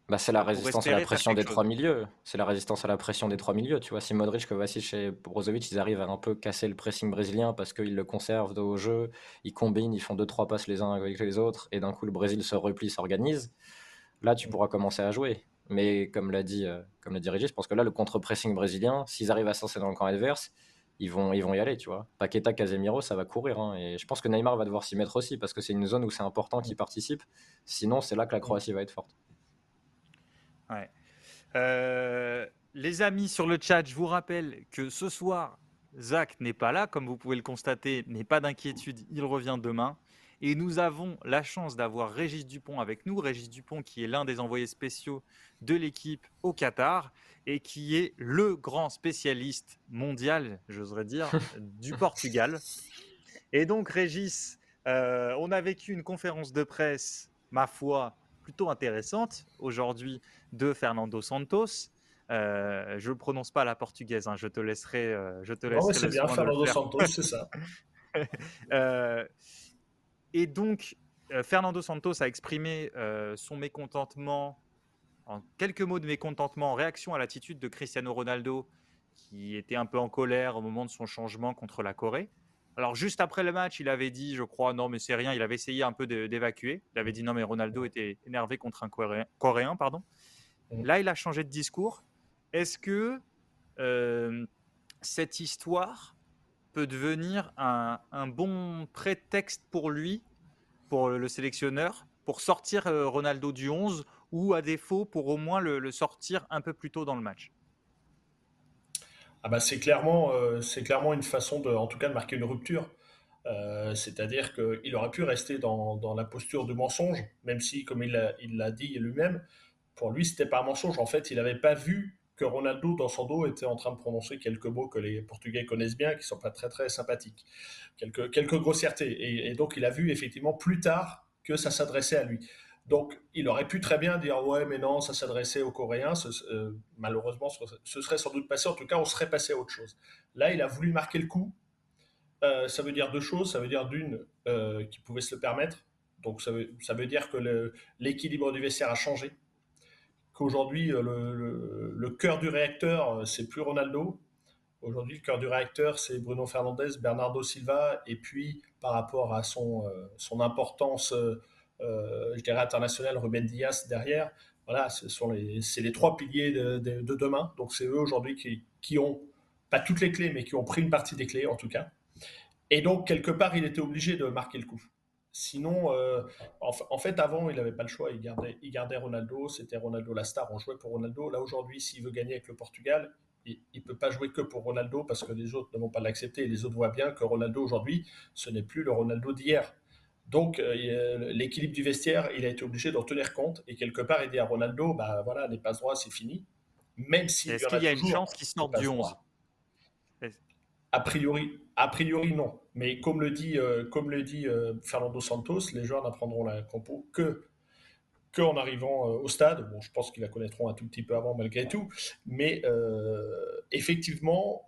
Bah, c'est la résistance à la pression des trois milieux. C'est la résistance à la pression des trois milieux. Tu vois, si Modric, Kovacic et Brozovic, ils arrivent à un peu casser le pressing brésilien parce qu'ils le conservent au jeu, ils combinent, ils font deux trois passes les uns avec les autres, et d'un coup le Brésil se replie, s'organise. Là, tu mm. pourras commencer à jouer. Mais comme l'a dit, euh, comme l'a dit Régis, je pense que là, le contre-pressing brésilien, s'ils arrivent à s'insérer dans le camp adverse, ils vont, ils vont y aller, tu vois. Paqueta, Casemiro, ça va courir. Hein, et je pense que Neymar va devoir s'y mettre aussi, parce que c'est une zone où c'est important qu'il participe. Sinon, c'est là que la Croatie va être forte. Ouais. Euh, les amis sur le chat, je vous rappelle que ce soir, Zach n'est pas là, comme vous pouvez le constater, mais pas d'inquiétude, il revient demain. Et nous avons la chance d'avoir Régis Dupont avec nous. Régis Dupont qui est l'un des envoyés spéciaux de l'équipe au Qatar et qui est le grand spécialiste mondial, j'oserais dire, du Portugal. Et donc Régis, euh, on a vécu une conférence de presse, ma foi, plutôt intéressante aujourd'hui de Fernando Santos. Euh, je ne prononce pas la portugaise, hein, je te laisserai. Euh, je te laisserai c'est bien, Fernando Santos, c'est ça. Et donc, euh, Fernando Santos a exprimé euh, son mécontentement, en quelques mots de mécontentement, en réaction à l'attitude de Cristiano Ronaldo, qui était un peu en colère au moment de son changement contre la Corée. Alors, juste après le match, il avait dit, je crois, non, mais c'est rien. Il avait essayé un peu d'évacuer. Il avait dit, non, mais Ronaldo était énervé contre un Coréen. pardon. Mm. Là, il a changé de discours. Est-ce que euh, cette histoire peut devenir un, bon prétexte pour lui, pour le sélectionneur, pour sortir euh, Ronaldo du 11 ou à défaut pour au moins le, sortir un peu plus tôt dans le match? Ah bah c'est clairement, euh, clairement une façon de, en tout cas, de marquer une rupture. Euh, c'est-à-dire qu'il aurait pu rester dans, dans, la posture du mensonge, même si, comme il l'a dit lui-même, pour lui, c'était pas un mensonge. En fait, il n'avait pas vu que Ronaldo, dans son dos, était en train de prononcer quelques mots que les Portugais connaissent bien, qui sont pas très très sympathiques, quelques, quelques grossièretés. Et, donc, il a vu effectivement plus tard que ça s'adressait à lui. Donc, il aurait pu très bien dire ouais, mais non, ça s'adressait aux Coréens. Euh, malheureusement, ce serait sans doute passé. En tout cas, on serait passé à autre chose. Là, il a voulu marquer le coup. Euh, ça veut dire deux choses. Ça veut dire d'une, euh, qu'il pouvait se le permettre. Donc, ça veut, dire que l'équilibre du vestiaire a changé qu'aujourd'hui, le, cœur du réacteur, c'est plus Ronaldo. Aujourd'hui, le cœur du réacteur, c'est Bruno Fernandez, Bernardo Silva, et puis par rapport à son importance, je dirais, internationale, Ruben Diaz derrière. Voilà, ce sont les, c'est les trois piliers de, de, demain. Donc, c'est eux aujourd'hui qui, qui ont, pas toutes les clés, mais qui ont pris une partie des clés en tout cas. Et donc, quelque part, il était obligé de marquer le coup. Sinon, euh, en, fait, avant, il n'avait pas le choix. Il gardait, il gardait Ronaldo. C'était Ronaldo la star. On jouait pour Ronaldo. Là, aujourd'hui, s'il veut gagner avec le Portugal, il ne peut pas jouer que pour Ronaldo parce que les autres ne vont pas l'accepter. Les autres voient bien que Ronaldo, aujourd'hui, ce n'est plus le Ronaldo d'hier. Donc, euh, l'équilibre du vestiaire, il a été obligé d'en tenir compte. Et quelque part, dit à Ronaldo, bah voilà, les passes droits, c'est fini. Même si Est-ce qu'il y a, une chance qu'il sorte du 11 a priori, a priori, non. Mais comme le dit, euh, comme le dit euh, Fernando Santos, les joueurs n'apprendront la compo que, que en arrivant au stade. Bon, je pense qu'ils la connaîtront un tout petit peu avant malgré tout. Mais effectivement,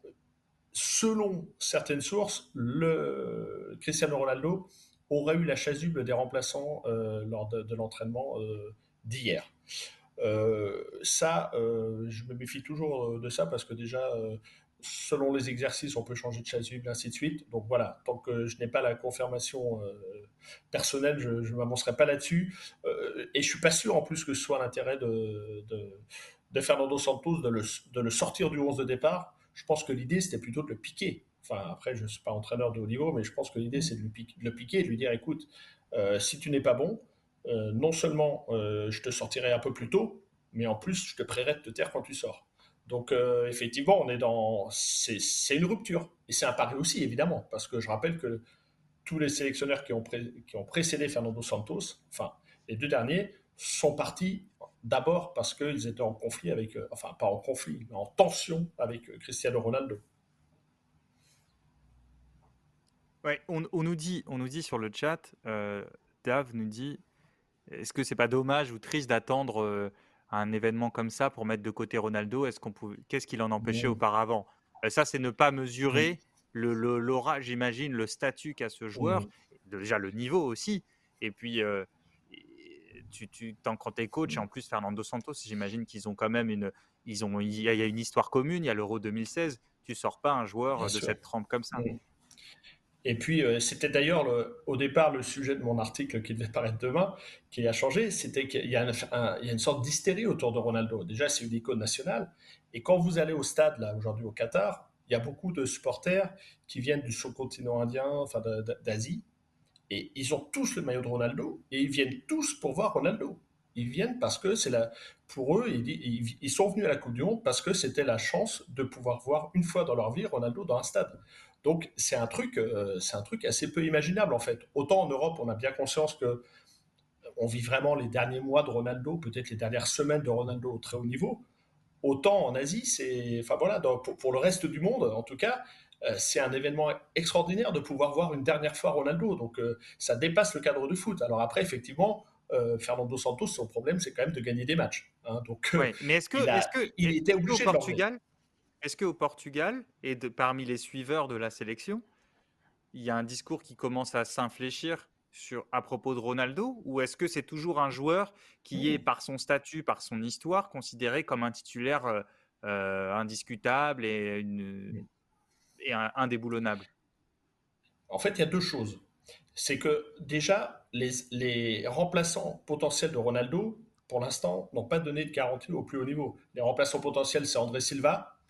selon certaines sources, le Cristiano Ronaldo aurait eu la chasuble des remplaçants lors de, l'entraînement d'hier. ça, je me méfie toujours de ça parce que déjà, selon les exercices, on peut changer de chasuble, ainsi de suite. Donc voilà, tant que je n'ai pas la confirmation euh, personnelle, je ne m'avancerai pas là-dessus. Euh, et je suis pas sûr en plus que ce soit l'intérêt de, de, Fernando Santos de le, de le, sortir du 11 de départ. Je pense que l'idée, c'était plutôt de le piquer. Après, je ne suis pas entraîneur de haut niveau, mais je pense que l'idée, c'est de, le piquer de lui dire, écoute, euh, si tu n'es pas bon, non seulement je te sortirai un peu plus tôt, mais en plus, je te prierai de te taire quand tu sors. Donc euh, effectivement, on est dans, c'est une rupture et c'est un pari aussi évidemment parce que je rappelle que tous les sélectionneurs qui ont, qui ont précédé Fernando Santos, enfin les deux derniers, sont partis d'abord parce qu'ils étaient en conflit avec, euh, enfin pas en conflit, mais en tension avec euh, Cristiano Ronaldo. Ouais, on, nous dit, on nous dit sur le chat, Dave nous dit, est-ce que c'est pas dommage ou triste d'attendre un événement comme ça pour mettre de côté Ronaldo? Est-ce qu'on pouvait... Qu'est-ce qu'il en empêchait auparavant? Euh, Ça, c'est ne pas mesurer le, l'aura, j'imagine, le statut qu'a ce joueur, déjà le niveau aussi. Et puis, euh, tu, tu, quand tu es coach, et en plus Fernando Santos, j'imagine qu'ils ont quand même une, ils ont, il y a une histoire commune. Il y a l'Euro 2016. Tu sors pas un joueur de cette trempe comme ça. Et puis, euh, c'était d'ailleurs au départ le sujet de mon article qui devait paraître demain, qui a changé. C'était qu'il y, a une sorte d'hystérie autour de Ronaldo. Déjà, c'est une icône nationale. Et quand vous allez au stade, là, aujourd'hui au Qatar, il y a beaucoup de supporters qui viennent du sous-continent indien, enfin d'Asie. Et ils ont tous le maillot de Ronaldo. Et ils viennent tous pour voir Ronaldo. Ils viennent parce que c'est la, pour eux, ils, ils sont venus à la Coupe du Monde parce que c'était la chance de pouvoir voir une fois dans leur vie Ronaldo dans un stade. Donc c'est un truc, euh, c'est un truc assez peu imaginable en fait. Autant en Europe, on a bien conscience que on vit vraiment les derniers mois de Ronaldo, peut-être les dernières semaines de Ronaldo au très haut niveau. Autant en Asie, c'est, enfin voilà, pour, le reste du monde, en tout cas, euh, c'est un événement extraordinaire de pouvoir voir une dernière fois Ronaldo. Donc euh, ça dépasse le cadre du foot. Alors après, effectivement, Fernando Santos, son problème, c'est quand même de gagner des matchs. Hein. donc, mais est-ce que, est-ce que, il était obligé au Portugal est-ce qu'au Portugal, et de, parmi les suiveurs de la sélection, il y a un discours qui commence à s'infléchir sur, à propos de Ronaldo Ou est-ce que c'est toujours un joueur qui est, mmh. par son statut, par son histoire, considéré comme un titulaire euh, euh, indiscutable et, une, mmh. et indéboulonnable? En fait, il y a deux choses. C'est que déjà, les, les remplaçants potentiels de Ronaldo, pour l'instant, n'ont pas donné de garantie au plus haut niveau. Les remplaçants potentiels, c'est André Silva,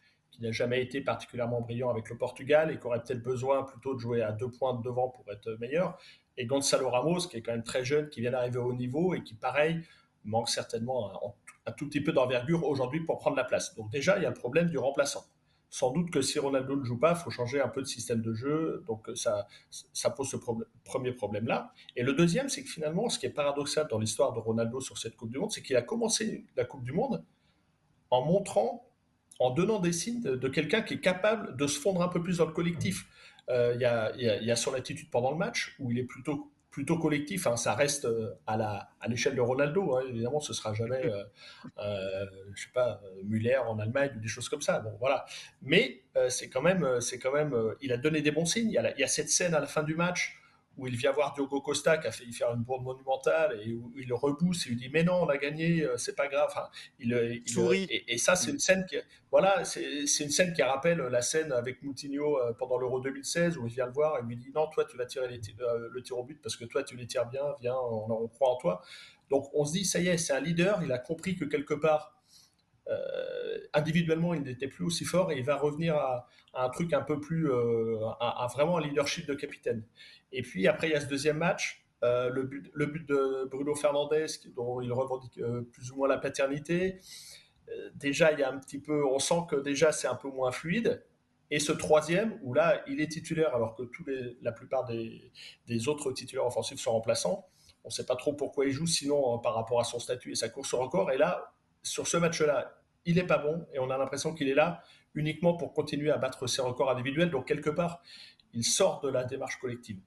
qui n'a jamais été particulièrement brillant avec le Portugal et qui aurait peut-être besoin plutôt de jouer à deux points de devant pour être meilleur. Et Gonzalo Ramos, qui est quand même très jeune, qui vient d'arriver au niveau et qui, pareil, manque certainement un, tout petit peu d'envergure aujourd'hui pour prendre la place. Donc déjà, il y a le problème du remplaçant. Sans doute que si Ronaldo ne joue pas, il faut changer un peu de système de jeu. Donc ça, ça pose ce premier problème-là. Et le deuxième, c'est que finalement, ce qui est paradoxal dans l'histoire de Ronaldo sur cette Coupe du Monde, c'est qu'il a commencé la Coupe du Monde en montrant en donnant des signes de, quelqu'un qui est capable de se fondre un peu plus dans le collectif. Euh, il y, a, son attitude pendant le match où il est plutôt plutôt collectif. Hein. ça reste euh, à à l'échelle de Ronaldo. Hein. évidemment, ce sera jamais, euh, je sais pas, Muller en Allemagne ou des choses comme ça. Bon, voilà. Mais c'est quand même, quand même, il a donné des bons signes. Il y, il y, a cette scène à la fin du match où il vient voir Diogo Costa qui a fait faire une bourde monumentale et où il le rebousse et il dit mais non on a gagné euh, c'est pas grave. Enfin, il, euh, il sourit et, ça c'est une scène qui voilà c'est une scène qui rappelle la scène avec Moutinho euh, pendant l'Euro 2016 où il vient le voir et lui dit non toi tu vas tirer le tir au but parce que toi tu les tires bien viens on, on croit en toi. Donc on se dit ça y est c'est un leader il a compris que quelque part individuellement, il n'était plus aussi fort et il va revenir à, un truc un peu plus, à, à, vraiment un leadership de capitaine. Et puis après, il y a ce deuxième match le, but, le but de Bruno Fernandez, dont il revendique plus ou moins la paternité. déjà, il y a un petit peu, on sent que déjà c'est un peu moins fluide. Et ce troisième, où là, il est titulaire alors que tous les, la plupart des, des autres titulaires offensifs sont remplaçants. On ne sait pas trop pourquoi il joue, sinon par rapport à son statut et sa course au record. Et là, sur ce match-là, il n'est pas bon et on a l'impression qu'il est là uniquement pour continuer à battre ses records individuels. Donc, quelque part, il sort de la démarche collective.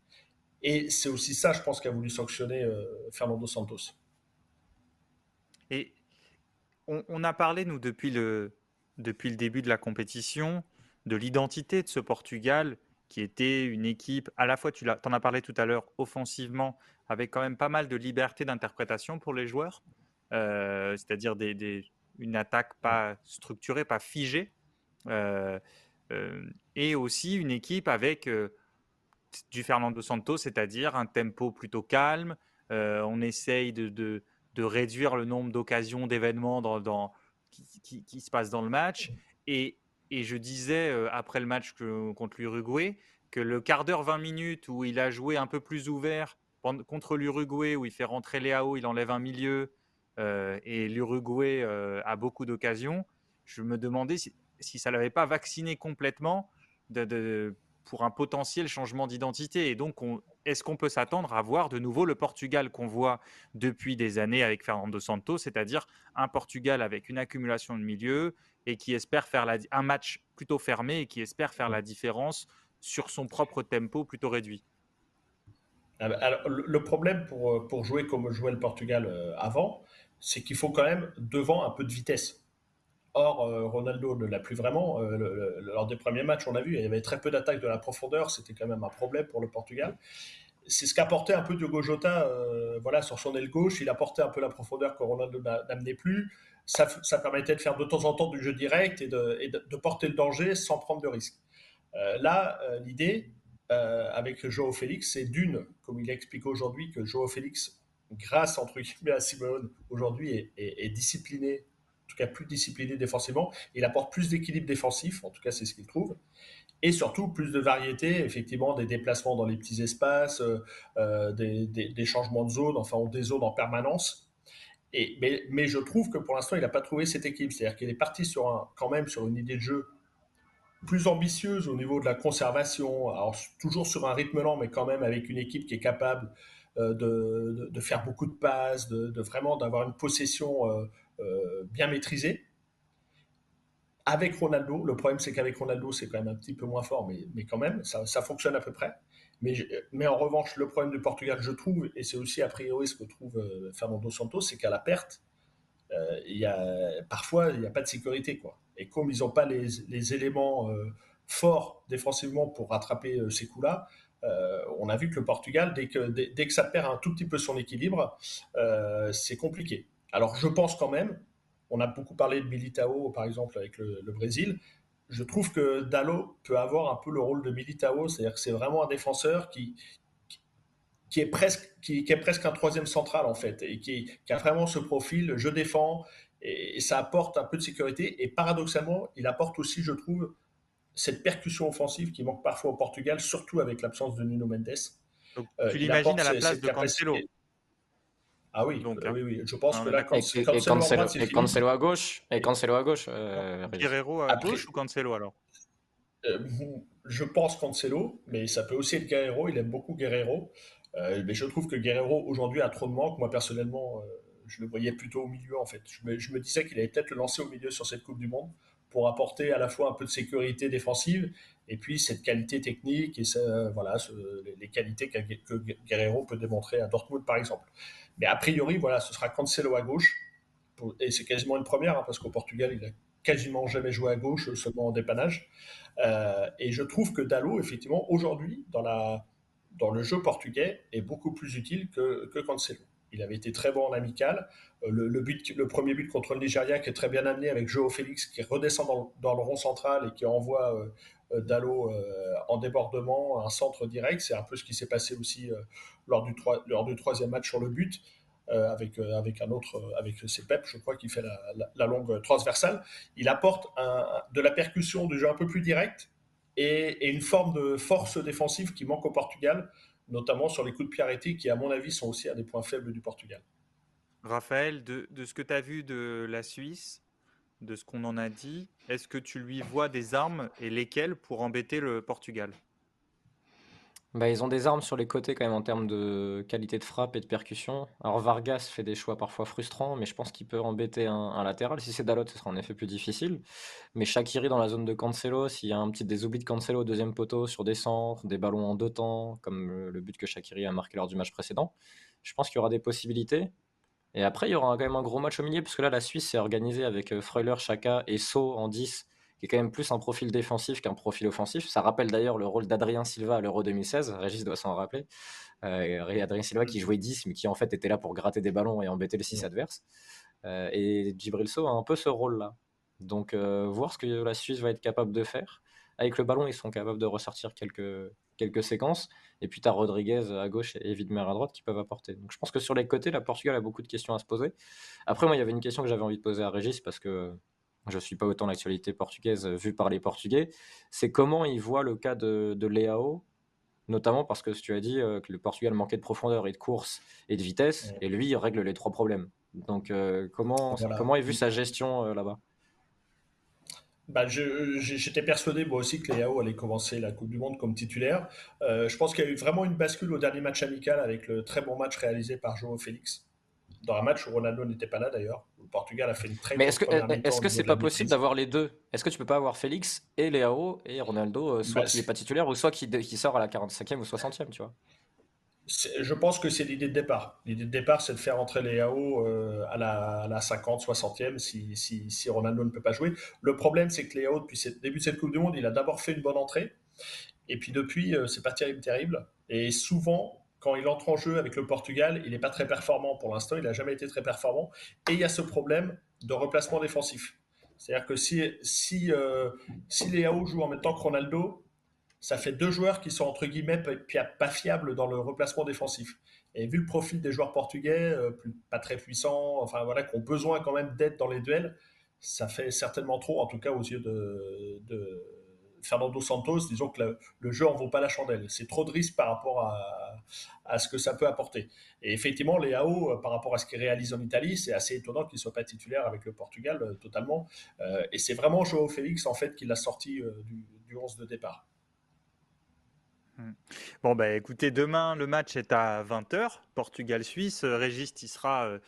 Et c'est aussi ça, je pense, qu'a voulu sanctionner euh, Fernando Santos. Et on, a parlé, nous, depuis le, depuis le début de la compétition, de l'identité de ce Portugal, qui était une équipe, à la fois, tu en as parlé tout à l'heure, offensivement, avec quand même pas mal de liberté d'interprétation pour les joueurs, euh, c'est-à-dire des, une attaque pas structurée, pas figée, euh, euh, et aussi une équipe avec du Fernando Santos, c'est-à-dire un tempo plutôt calme. on essaye de, de, réduire le nombre d'occasions, d'événements dans, dans qui, qui, se passent dans le match. Et, et je disais après le match que, contre l'Uruguay que le quart d'heure, 20 minutes où il a joué un peu plus ouvert contre l'Uruguay, où il fait rentrer Léao, il enlève un milieu, et l'Uruguay euh, a beaucoup d'occasions, je me demandais si, ça ne l'avait pas vacciné complètement pour un potentiel changement d'identité. Et donc, est-ce qu'on peut s'attendre à voir de nouveau le Portugal qu'on voit depuis des années avec Fernando Santos, c'est-à-dire un Portugal avec une accumulation de milieu et qui espère faire un match plutôt fermé et qui espère faire la différence sur son propre tempo plutôt réduit? Alors, le problème pour, pour jouer comme jouait le Portugal euh, avant, c'est qu'il faut quand même devant un peu de vitesse. Or, euh, Ronaldo ne l'a plus vraiment. Euh, lors des premiers matchs, on a vu, il y avait très peu d'attaques de la profondeur. C'était quand même un problème pour le Portugal. C'est ce qu'apportait un peu Diogo Jota euh, voilà, sur son aile gauche. Il apportait un peu la profondeur que Ronaldo n'amenait plus. Ça, permettait de faire de temps en temps du jeu direct et de, porter le danger sans prendre de risques. là, l'idée avec Joao Félix, c'est d'une, comme il explique aujourd'hui, que Joao Félix grâce entre guillemets à Simone aujourd'hui est, discipliné, en tout cas plus discipliné défensivement. Il apporte plus d'équilibre défensif, en tout cas c'est ce qu'il trouve. Et surtout plus de variété, effectivement, des déplacements dans les petits espaces, euh, euh, des, changements de zone, enfin on zones en permanence. Et, mais, je trouve que pour l'instant, il n'a pas trouvé cette équipe. C'est-à-dire qu'il est parti sur un, quand même sur une idée de jeu plus ambitieuse au niveau de la conservation, alors toujours sur un rythme lent, mais quand même avec une équipe qui est capable euh, de, faire beaucoup de passes, de, vraiment d'avoir une possession euh, euh, bien maîtrisée. Avec Ronaldo, le problème c'est qu'avec Ronaldo c'est quand même un petit peu moins fort, mais, mais quand même ça, ça, fonctionne à peu près. Mais, mais, en revanche, le problème du Portugal, je trouve, et c'est aussi a priori ce que trouve Fernando Santos, c'est qu'à la perte, il y a, parfois il n'y a pas de sécurité. Quoi. Et comme ils n'ont pas les, les éléments forts défensivement pour rattraper ces coups-là, euh, on a vu que le Portugal, dès que, dès, que ça perd un tout petit peu son équilibre, euh, c'est compliqué. Alors je pense quand même, on a beaucoup parlé de Militao par exemple avec le, Brésil, je trouve que Dallo peut avoir un peu le rôle de Militao, c'est-à-dire que c'est vraiment un défenseur qui, qui est presque, qui, est presque un troisième central en fait, et qui, a vraiment ce profil, je défends, et, ça apporte un peu de sécurité, et paradoxalement, il apporte aussi, je trouve, cette percussion offensive qui manque parfois au Portugal, surtout avec l'absence de Nuno Mendes. Euh, tu l'imagines à la place de Cancelo ah oui, Donc, euh, oui, oui, je pense que là, quand, et, Cancelo, à gauche, et Cancelo à gauche. Euh, Guerrero à gauche ou Cancelo alors? Je pense Cancelo, mais ça peut aussi être Guerrero. Il aime beaucoup Guerrero, mais je trouve que Guerrero aujourd'hui a trop de manque. Moi personnellement, je le voyais plutôt au milieu en fait. Je me, je me disais qu'il allait peut-être le lancer au milieu sur cette Coupe du Monde pour apporter à la fois un peu de sécurité défensive et puis cette qualité technique et voilà, les qualités que, Guerrero peut démontrer à Dortmund par exemple. Mais a priori, voilà, ce sera Cancelo à gauche et c'est quasiment une première hein, parce qu'au Portugal, il a quasiment jamais joué à gauche, seulement en dépannage. Euh, et je trouve que Dallo, effectivement, aujourd'hui, dans, le jeu portugais, est beaucoup plus utile que Cancelo. Il avait été très bon en amical. Euh, le, premier but contre le Nigeria qui est très bien amené avec Joao Félix qui redescend dans, le rond central et qui envoie euh, euh, Dallo en débordement, un centre direct. C'est un peu ce qui s'est passé aussi lors, du troisième match sur le but. avec, avec un autre, avec Cepep, je crois, qui fait la, longue transversale. Il apporte de la percussion du jeu un peu plus direct et, une forme de force défensive qui manque au Portugal notamment sur les coups de pied arrêtés qui, à mon avis, sont aussi un des points faibles du Portugal. Raphaël, de, de ce que tu as vu de la Suisse, de ce qu'on en a dit, est-ce que tu lui vois des armes et lesquelles pour embêter le Portugal? Bah, ils ont des armes sur les côtés quand même en termes de qualité de frappe et de percussion. Alors Vargas fait des choix parfois frustrants, mais je pense qu'il peut embêter un, latéral. Si c'est Dalot, ce sera en effet plus difficile. Mais Shakiri dans la zone de Cancelo, s'il y a un petit des oublis de Cancelo au deuxième poteau sur des centres, des ballons en deux temps, comme le, but que Shakiri a marqué lors du match précédent, je pense qu'il y aura des possibilités. Et après, il y aura quand même un gros match au milieu, parce que là, la Suisse s'est organisée avec euh, Freuler, Chaka et So en 10 qui est quand même plus un profil défensif qu'un profil offensif. Ça rappelle d'ailleurs le rôle d'Adrien Silva à l'Euro 2016, Régis doit s'en rappeler. Euh, Adrien Silva qui jouait 10, mais qui en fait était là pour gratter des ballons et embêter les 6 adverses. Euh, et Djibril a un peu ce rôle-là. Donc euh, voir ce que la Suisse va être capable de faire. Avec le ballon, ils sont capables de ressortir quelques, quelques séquences. Et puis tu as Rodriguez à gauche et Widmer à droite qui peuvent apporter. Donc je pense que sur les côtés, la Portugal a beaucoup de questions à se poser. Après, moi, il y avait une question que j'avais envie de poser à Régis parce que je ne suis pas autant l'actualité portugaise euh, vue par les Portugais, c'est comment ils voient le cas de, de Leao, notamment parce que tu as dit euh, que le Portugal manquait de profondeur et de course et de vitesse, et lui, il règle les trois problèmes. Donc, euh, comment, comment est vue sa gestion là-bas? Bah, J'étais persuadé moi aussi que Leao allait commencer la Coupe du Monde comme titulaire. je pense qu'il y a eu vraiment une bascule au dernier match amical avec le très bon match réalisé par João Félix dans un match où Ronaldo n'était pas là d'ailleurs. Le Portugal a fait une très Mais est-ce que est-ce que c'est pas possible d'avoir les deux? Est-ce que tu peux pas avoir Félix et Léao et Ronaldo, euh, soit bah, qu'il n'est pas titulaire ou soit qu'il sort à la 45e ou 60e, tu vois? Je pense que c'est l'idée de départ. L'idée de départ, c'est de faire entrer Léao euh, à, la, à la 50, 60e si, si, si, Ronaldo ne peut pas jouer. Le problème, c'est que Léao, depuis le début de cette Coupe du Monde, il a d'abord fait une bonne entrée. Et puis depuis, euh, c'est pas terrible, terrible. Et souvent, quand il entre en jeu avec le Portugal, il n'est pas très performant pour l'instant, il n'a jamais été très performant. Et il y a ce problème de replacement défensif. C'est-à-dire que si, si, euh, Léao joue en même temps que Ronaldo, ça fait deux joueurs qui sont entre guillemets pas fiables dans le replacement défensif. Et vu le profil des joueurs portugais, euh, pas très puissants, enfin voilà, qui ont besoin quand même d'aide dans les duels, ça fait certainement trop, en tout cas aux yeux de Fernando Santos. Disons que le, jeu en vaut pas la chandelle. C'est trop de risques par rapport à, ce que ça peut apporter. Et effectivement, Léao, euh, par rapport à ce qu'il réalise en Italie, c'est assez étonnant qu'il ne soit pas titulaire avec le Portugal euh, totalement. Euh, et c'est vraiment Joao Félix, en fait, qui l'a sorti du, du 11 de départ. Hmm. Bon, bah écoutez, demain, le match est à 20h, Portugal-Suisse. Régis y sera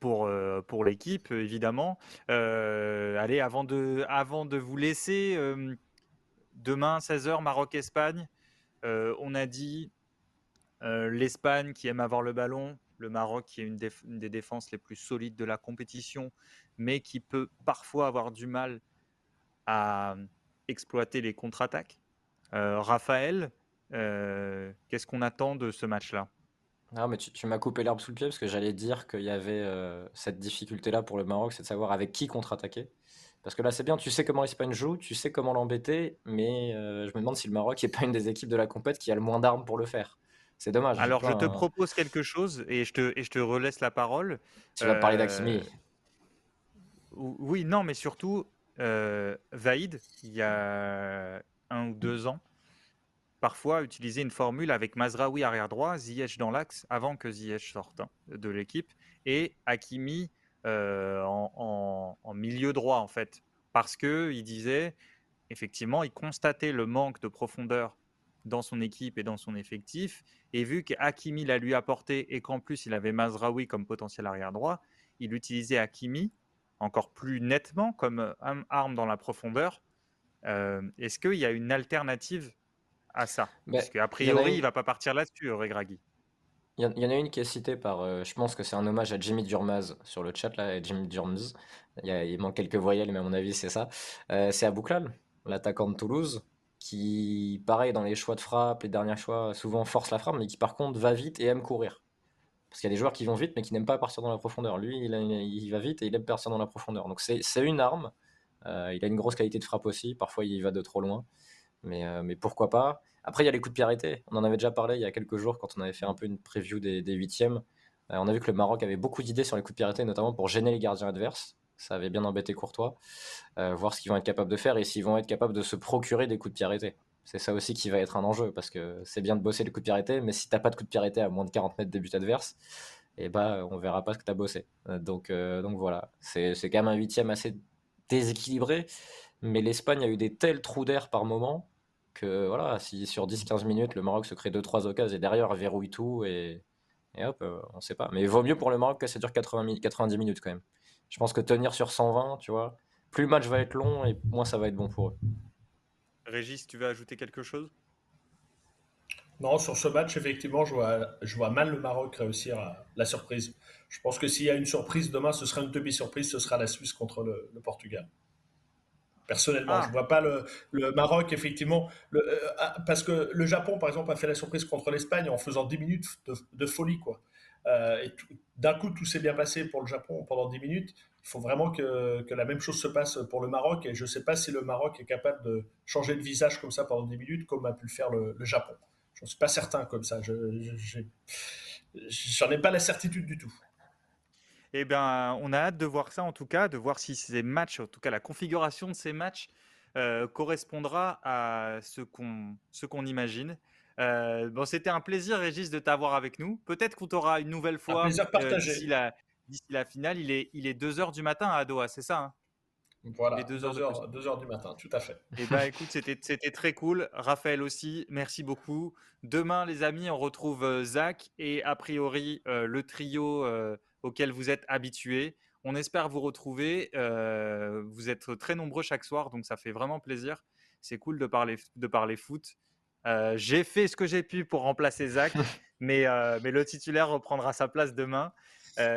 pour, pour l'équipe, évidemment. allez, avant de, avant de vous laisser, demain, 16h, Maroc-Espagne. on a dit euh, L'Espagne qui aime avoir le ballon, le Maroc qui est une, des défenses les plus solides de la compétition, mais qui peut parfois avoir du mal à exploiter les contre-attaques. Euh, Raphaël, euh, qu'est-ce qu'on attend de ce match-là? Non, mais tu, m'as coupé l'herbe sous le pied parce que j'allais dire qu'il y avait cette difficulté-là pour le Maroc, c'est de savoir avec qui contre-attaquer. Parce que là, c'est bien, tu sais comment l'Espagne joue, tu sais comment l'embêter, mais je me demande si le Maroc n'est pas une des équipes de la compète qui a le moins d'armes pour le faire. C'est dommage. Alors, je te propose quelque chose et je te, et je te relaisse la parole. Tu vas parler d'Aximi. Euh, oui, non, mais surtout, euh, Vaïd, il y a un ou deux ans, parfois utilisait une formule avec Mazraoui arrière droit, Ziyech dans l'axe avant que Ziyech sorte hein, de l'équipe et Hakimi euh, en, en, milieu droit en fait, parce que il disait effectivement, il constatait le manque de profondeur dans son équipe et dans son effectif. Et vu qu'Hakimi l'a lui apporté et qu'en plus il avait Mazraoui comme potentiel arrière droit, il utilisait Hakimi encore plus nettement comme euh, arme dans la profondeur. Euh, est-ce qu'il y a une alternative à ça? Parce qu'a priori, il ne va pas partir là-dessus, Regragui. Il y, en a une qui est citée par, euh, je pense que c'est un hommage à Jimmy Durmaz sur le chat, là, Jimmy Durmaz. Il, manque quelques voyelles, mais à mon avis, c'est ça. c'est Abouklal, l'attaquant de Toulouse, qui, pareil, dans les choix de frappe, les derniers choix, souvent force la frappe, mais qui par contre va vite et aime courir. Parce qu'il y a des joueurs qui vont vite, mais qui n'aiment pas partir dans la profondeur. Lui, il, il va vite et il aime partir dans la profondeur. Donc c'est une arme. Euh, il a une grosse qualité de frappe aussi. Parfois, il va de trop loin. Mais, euh, mais pourquoi pas? Après, il y a les coups de pied. On en avait déjà parlé il y a quelques jours quand on avait fait un peu une preview des, huitièmes. Euh, on a vu que le Maroc avait beaucoup d'idées sur les coups de pied notamment pour gêner les gardiens adverses. Ça avait bien embêté Courtois. voir ce qu'ils vont être capables de faire et s'ils vont être capables de se procurer des coups de pied. C'est ça aussi qui va être un enjeu, parce que c'est bien de bosser le coup de pied mais si t'as pas de coup de pied à moins de 40 mètres des buts adverses, et eh bah, on verra pas ce que tu as bossé. Donc, donc voilà, c'est quand même un huitième assez déséquilibré, mais l'Espagne a eu des tels trous d'air par moment que voilà, si sur 10-15 minutes le Maroc se crée 2-3 occasions et derrière verrouille tout et, et hop, on sait pas. Mais il vaut mieux pour le Maroc que ça dure 80, 90 minutes quand même. Je pense que tenir sur 120, tu vois, plus le match va être long et moins ça va être bon pour eux. Régis, tu veux ajouter quelque chose? Non, sur ce match, effectivement, je vois, je vois mal le Maroc réussir la surprise. Je pense que s'il y a une surprise demain, ce sera une demi-surprise, ce sera la Suisse contre le, Portugal. Personnellement, ah. je ne vois pas le, Maroc, effectivement, le, euh, ah, parce que le Japon, par exemple, a fait la surprise contre l'Espagne en faisant 10 minutes de, folie. quoi. Euh, et d'un coup, tout s'est bien passé pour le Japon pendant 10 minutes. Il faut vraiment que, que, la même chose se passe pour le Maroc. Et je ne sais pas si le Maroc est capable de changer de visage comme ça pendant 10 minutes, comme a pu le faire le, Japon. Je ne suis pas certain comme ça. Je n'en ai pas la certitude du tout. Eh bien, on a hâte de voir ça en tout cas, de voir si ces matchs, en tout cas la configuration de ces matchs, euh, correspondra à ce qu'on ce qu'on imagine. Euh, bon, c'était un plaisir, Régis, de t'avoir avec nous. Peut-être qu'on t'aura une nouvelle fois. Euh, d'ici, la, la, finale, il est, il est 2h du matin à Doha, c'est ça hein? Voilà, 2 h du matin, tout à fait. Eh bien, écoute, c'était, c'était très cool. Raphaël aussi, merci beaucoup. Demain, les amis, on retrouve Zach et a priori le trio auquel vous êtes habitués. On espère vous retrouver. Euh, vous êtes très nombreux chaque soir, donc ça fait vraiment plaisir. C'est cool de parler, de parler foot. Euh, j'ai fait ce que j'ai pu pour remplacer Zach, mais, euh, mais le titulaire reprendra sa place demain.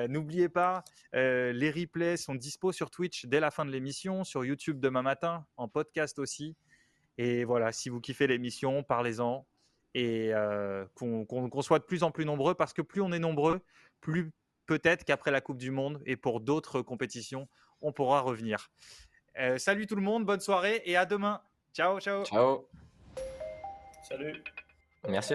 N'oubliez pas, les replays sont dispo sur Twitch dès la fin de l'émission, sur YouTube demain matin, en podcast aussi. Et voilà, si vous kiffez l'émission, parlez-en et qu'on soit de plus en plus nombreux parce que plus on est nombreux, plus peut-être qu'après la Coupe du Monde et pour d'autres compétitions, on pourra revenir. Euh, salut tout le monde, bonne soirée et à demain. Ciao, ciao. Ciao. Salut. Merci.